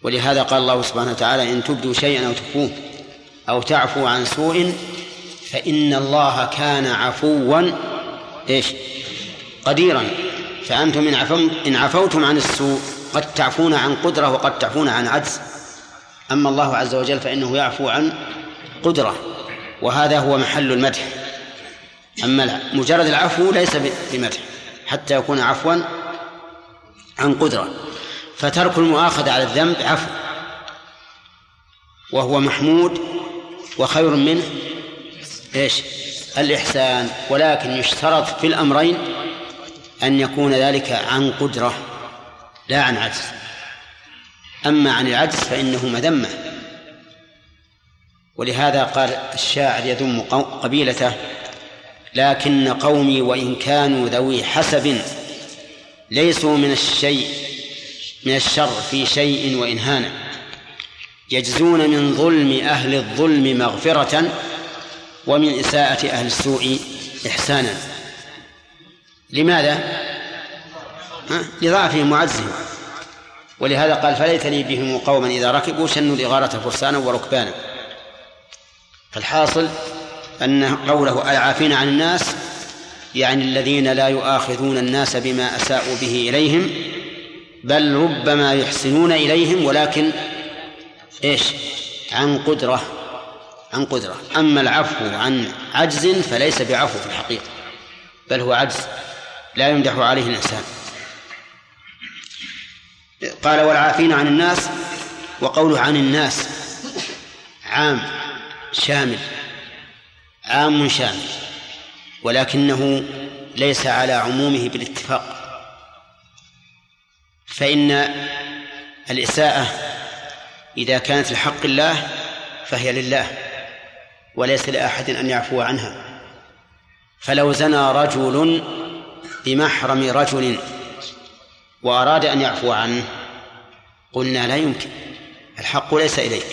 Speaker 1: ولهذا قال الله سبحانه وتعالى إن تبدوا شيئا أو تخفوه أو تعفو عن سوء فإن الله كان عفوا إيش؟ قديرا. فأنتم إن, عفوتم إن عفوتم عن السوء قد تعفون عن قدرة وقد تعفون عن عجز. أما الله عز وجل فإنه يعفو عن قدرة وهذا هو محل المدح. أما مجرد العفو ليس بمدح حتى يكون عفوا عن قدرة. فترك المؤاخذة على الذنب عفو. وهو محمود وخير منه إيش؟ الإحسان. ولكن يشترط في الأمرين أن يكون ذلك عن قدرة لا عن عجز. أما عن العجز فإنه مذمة. ولهذا قال الشاعر يذم قبيلته لكن قومي وإن كانوا ذوي حسب ليسوا من الشيء من الشر في شيء وإن هانا يجزون من ظلم أهل الظلم مغفرة ومن إساءة أهل السوء إحسانا. لماذا؟ لضعفهم وعجزهم ولهذا قال فليتني بهم قوما إذا ركبوا شنوا الإغارة فرسانا وركبانا. فالحاصل أن قوله العافين عن الناس يعني الذين لا يؤاخذون الناس بما أساءوا به إليهم بل ربما يحسنون إليهم ولكن إيش؟ عن قدرة عن قدرة. أما العفو عن عجز فليس بعفو في الحقيقة بل هو عجز لا يمدح عليه الإنسان. قال والعافين عن الناس وقوله عن الناس عام شامل. عام شامل ولكنه ليس على عمومه بالاتفاق. فإن الإساءة إذا كانت لحق الله فهي لله وليس لأحد أن يعفو عنها. فلو زنى رجل بمحرم رجل وأراد أن يعفو عنه قلنا لا يمكن الحق ليس إليك.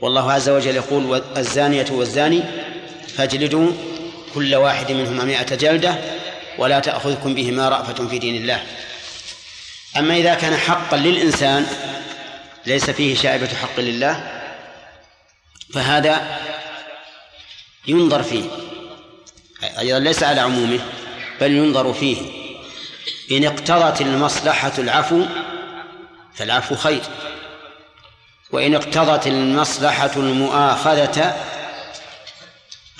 Speaker 1: والله عز وجل يقول الزانية والزاني فاجلدوا كل واحد منهما مائة جلدة ولا تأخذكم بهما رأفة في دين الله. أما إذا كان حقا للإنسان ليس فيه شائبة حق لله فهذا ينظر فيه أيضا ليس على عمومه بل ينظر فيه. إن اقتضت المصلحة العفو فالعفو خير. وإن اقتضت المصلحة المؤاخذة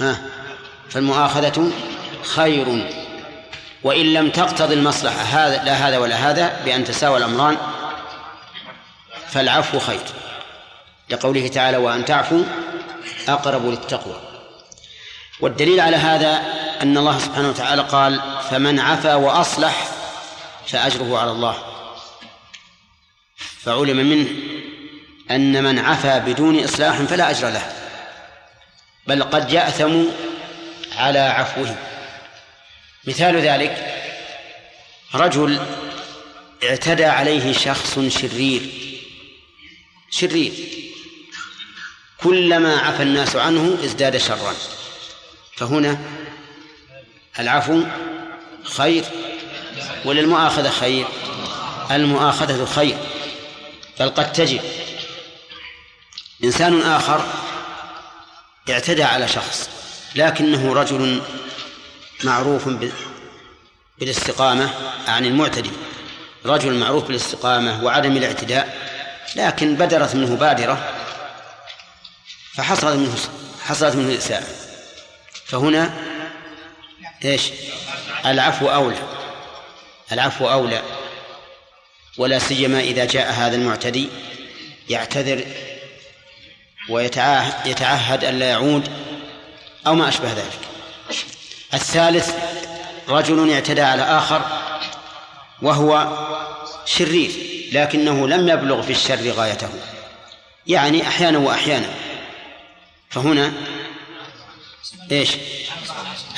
Speaker 1: ها؟ فالمؤاخذة خير. وإن لم تقتضي المصلحة هذا لا هذا ولا هذا بأن تساوى الأمران فالعفو خير. لقوله تعالى وأن تعفوا أقرب للتقوى. والدليل على هذا أن الله سبحانه وتعالى قال فمن عفا وأصلح فأجره على الله. فعلم منه أن من عفا بدون إصلاح فلا أجر له. بل قد يأثم على عفوه مثال ذلك رجل اعتدى عليه شخص شرير. شرير. كلما عفى الناس عنه ازداد شرا. فهنا العفو خير وللمؤاخذة خير. المؤاخذة خير. بل قد تجب. إنسان آخر اعتدى على شخص لكنه رجل معروف بالاستقامة عن المعتدي رجل معروف بالاستقامة وعدم الاعتداء لكن بدرت منه بادرة فحصلت منه حصلت منه الإساءة فهنا إيش؟ العفو أولى العفو أولى ولا سيما إذا جاء هذا المعتدي يعتذر ويتعهد ألا يعود أو ما أشبه ذلك. الثالث رجل اعتدى على آخر وهو شرير لكنه لم يبلغ في الشر غايته. يعني أحيانا وأحيانا. فهنا إيش؟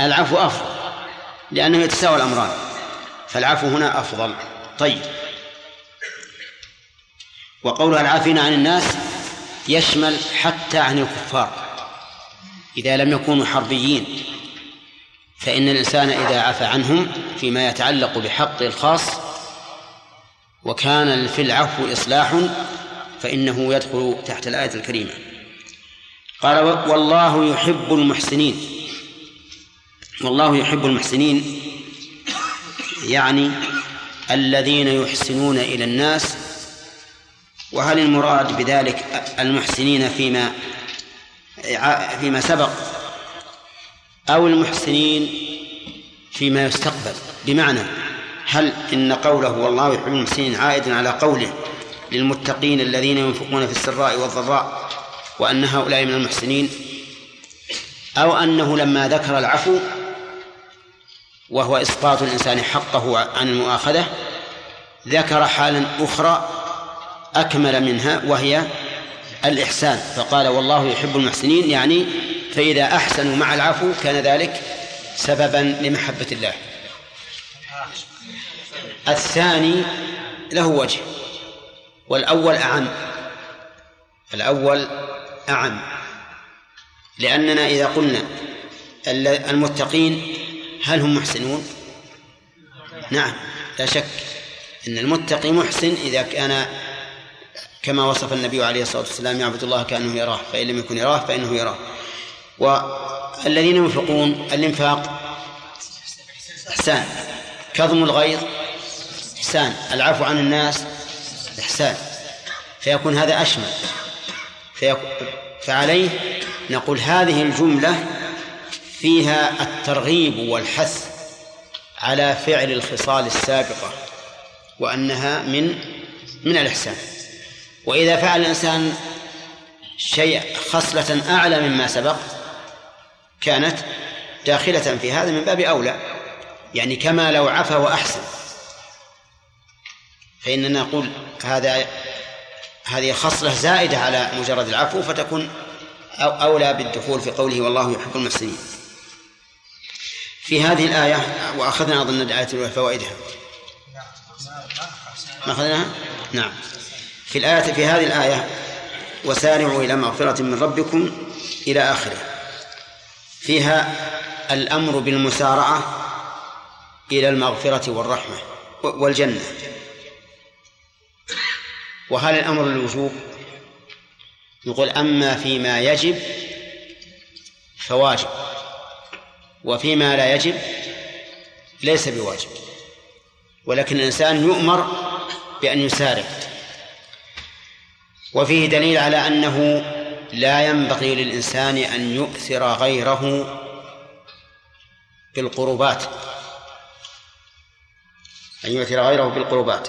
Speaker 1: العفو أفضل لأنه يتساوى الأمران. فالعفو هنا أفضل. طيب. وقولها العافين عن الناس يشمل حتى عن الكفار. إذا لم يكونوا حربيين فإن الإنسان إذا عفى عنهم فيما يتعلق بحقه الخاص وكان في العفو إصلاح فإنه يدخل تحت الآية الكريمة. قال والله يحب المحسنين. والله يحب المحسنين يعني الذين يحسنون إلى الناس وهل المراد بذلك المحسنين فيما فيما سبق؟ أو المحسنين فيما يستقبل؟ بمعنى هل إن قوله والله يحب المحسنين عائد على قوله للمتقين الذين ينفقون في السراء والضراء وأن هؤلاء من المحسنين؟ أو أنه لما ذكر العفو وهو إسقاط الإنسان حقه عن المؤاخذة ذكر حالا أخرى أكمل منها وهي الإحسان. فقال والله يحب المحسنين يعني فإذا أحسنوا مع العفو كان ذلك سببا لمحبة الله. الثاني له وجه والأول أعم. الأول أعم. لأننا إذا قلنا المتقين هل هم محسنون؟ نعم لا شك أن المتقي محسن إذا كان كما وصف النبي عليه الصلاة والسلام يعبد الله كأنه يراه فإن لم يكن يراه فإنه يراه. والذين ينفقون الإنفاق إحسان. كظم الغيظ إحسان. العفو عن الناس إحسان. فيكون هذا أشمل. فعليه نقول هذه الجملة فيها الترغيب والحث على فعل الخصال السابقة وأنها من من الإحسان. وإذا فعل الإنسان شيء خصلة أعلى مما سبق كانت داخلة في هذا من باب أولى يعني كما لو عفا وأحسن. فإننا نقول هذا هذه خصلة زائدة على مجرد العفو فتكون أولى بالدخول في قوله والله يحب المحسنين. في هذه الآية وأخذنا أظن الآية فوائدها. ما أخذناها؟ نعم. في الآية في هذه الآية وسارعوا إلى مغفرة من ربكم إلى آخره. فيها الأمر بالمسارعة إلى المغفرة والرحمة والجنة. وهل الأمر للوجوب؟ نقول أما فيما يجب فواجب وفيما لا يجب ليس بواجب. ولكن الإنسان يؤمر بأن يسارع. وفيه دليل على أنه لا ينبغي للإنسان أن يؤثر غيره بالقربات. أن يؤثر غيره بالقربات.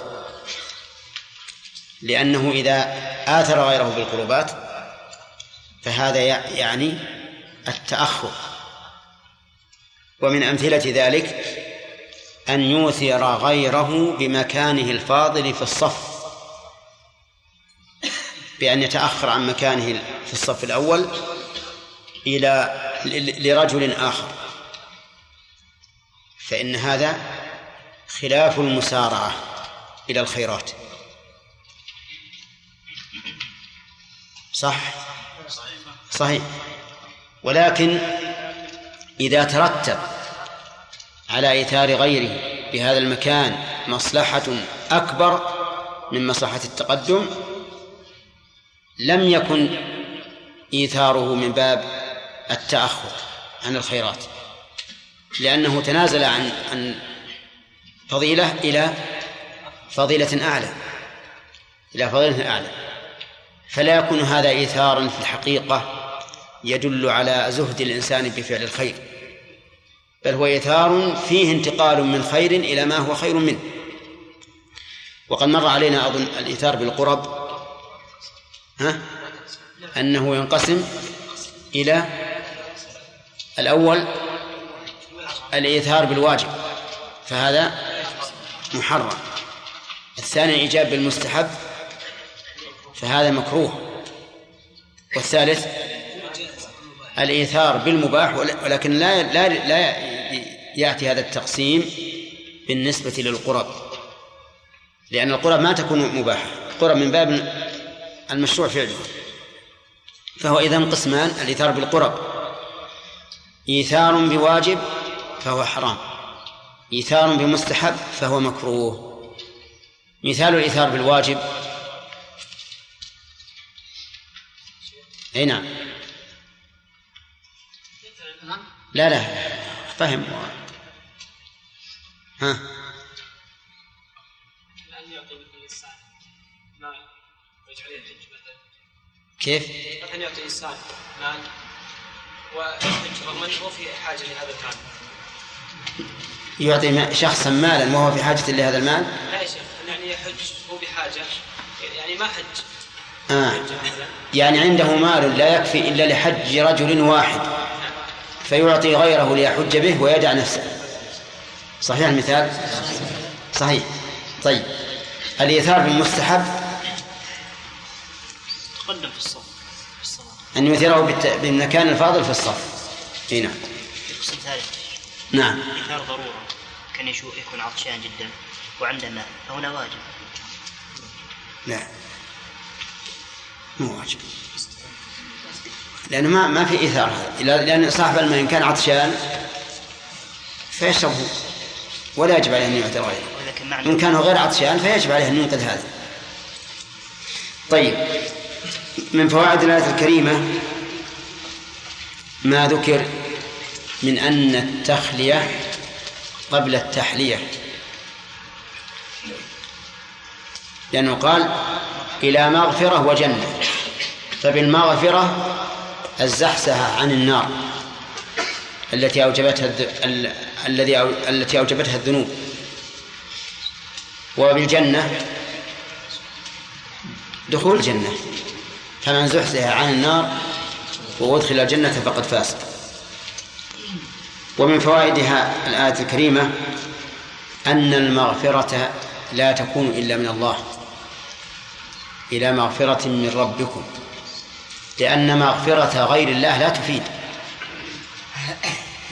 Speaker 1: لأنه إذا آثر غيره بالقربات فهذا يعني التأخر. ومن أمثلة ذلك أن يؤثر غيره بمكانه الفاضل في الصف. بأن يتأخر عن مكانه في الصف الأول إلى لرجل آخر. فإن هذا خلاف المسارعة إلى الخيرات. صح؟ صحيح. ولكن إذا ترتب على إيثار غيره بهذا المكان مصلحة أكبر من مصلحة التقدم لم يكن إيثاره من باب التأخر عن الخيرات لأنه تنازل عن عن فضيلة إلى فضيلة أعلى إلى فضيلة أعلى. فلا يكون هذا إيثارا في الحقيقة يدل على زهد الإنسان بفعل الخير بل هو إيثار فيه انتقال من خير إلى ما هو خير منه. وقد مر علينا أظن الإيثار بالقرب ها؟ أنه ينقسم إلى الأول الإيثار بالواجب فهذا محرم. الثاني الإيجاب بالمستحب فهذا مكروه. والثالث الإيثار بالمباح ولكن لا لا لا يأتي هذا التقسيم بالنسبة للقرب لأن القرب ما تكون مباحة. القرب من باب المشروع فعله فهو إذن قسمان الإيثار بالقرب. إيثار بواجب فهو حرام. إيثار بمستحب فهو مكروه. مثال الإيثار بالواجب. أي نعم. لا لا. فهم. ها. كيف؟
Speaker 18: مثلا يعطي إنسان مال ويحج رغم أنه في حاجة لهذا المال.
Speaker 1: يعطي شخصا مالا وهو في حاجة لهذا المال؟
Speaker 18: لا يا شيخ يعني يحج هو بحاجة يعني ما حج.
Speaker 1: آه. يعني عنده مال لا يكفي إلا لحج رجل واحد. فيعطي غيره ليحج به ويدع نفسه. صحيح المثال؟ صحيح. طيب. الإيثار بالمستحب؟
Speaker 6: تقدم في الصف. في الصلاة.
Speaker 1: أن يثيره بالت... بالمكان الفاضل في الصف. إي نعم.
Speaker 6: القسم الثالث
Speaker 1: نعم.
Speaker 6: إيثار ضرورة كان يشو يكون عطشان جدا. وعنده ماء فهنا واجب.
Speaker 1: لا. مو واجب. لأنه ما ما في إيثار هذا لأن صاحب الماء إن كان عطشان فيشربه. ولا يجب عليه أن يعطي غيره إن كان غير عطشان فيجب عليه أن ينقذ هذا. طيب. من فوائد الآية الكريمة ما ذكر من أن التخلية قبل التحلية. لأنه قال إلى مغفرة وجنة فبالمغفرة الزحزحة عن النار التي أوجبتها الذي التي أوجبتها الذنوب. وبالجنة دخول الجنة. فمن زحزح عن النار وأدخل الجنة فقد فاز. ومن فوائدها الآية الكريمة أن المغفرة لا تكون إلا من الله إلى مغفرة من ربكم لأن مغفرة غير الله لا تفيد.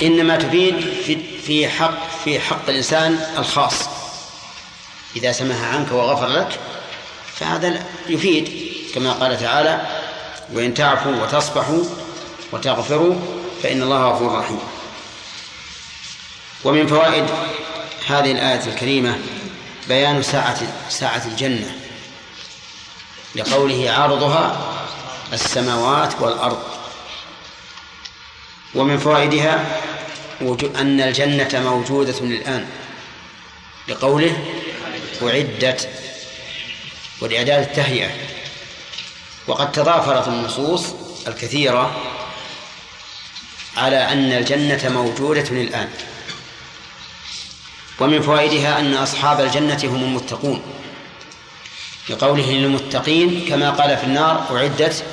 Speaker 1: إنما تفيد في حق في حق الإنسان الخاص. إذا سمح عنك وغفر لك فهذا يفيد. كما قال تعالى وإن تعفوا وتصفحوا وتغفروا فإن الله غفور رحيم. ومن فوائد هذه الآية الكريمة بيان ساعة ساعة الجنة لقوله عرضها السماوات والأرض. ومن فوائدها أن الجنة موجودة الآن لقوله أعدت ولإعداد التهيئة. وقد تضافرت النصوص الكثيرة على أن الجنة موجودة الآن ومن فوائدها أن أصحاب الجنة هم المتقون. لقوله للمتقين كما قال في النار أعدت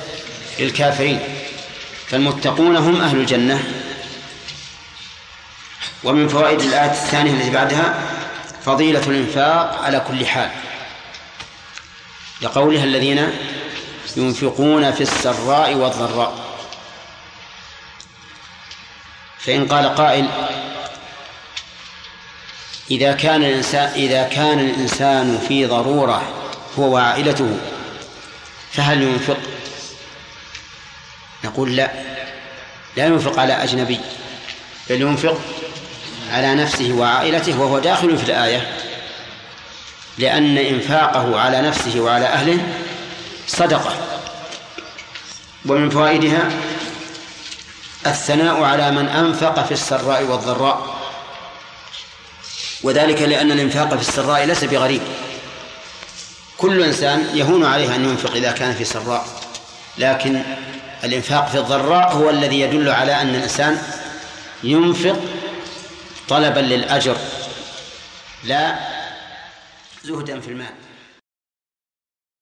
Speaker 1: للكافرين. فالمتقون هم أهل الجنة. ومن فوائد الآية الثانية التي بعدها فضيلة الإنفاق على كل حال. لقولها الذين ينفقون في السراء والضراء فإن قال قائل إذا كان الإنسان إذا كان الإنسان في ضرورة هو وعائلته فهل ينفق؟ نقول لا لا ينفق على أجنبي بل ينفق على نفسه وعائلته وهو داخل في الآية لأن إنفاقه على نفسه وعلى أهله صدقة. ومن فوائدها الثناء على من أنفق في السراء والضراء. وذلك لأن الإنفاق في السراء ليس بغريب. كل إنسان يهون عليه أن ينفق إذا كان في سراء. لكن الإنفاق في الضراء هو الذي يدل على أن الإنسان ينفق طلبا للأجر لا زهدا في المال.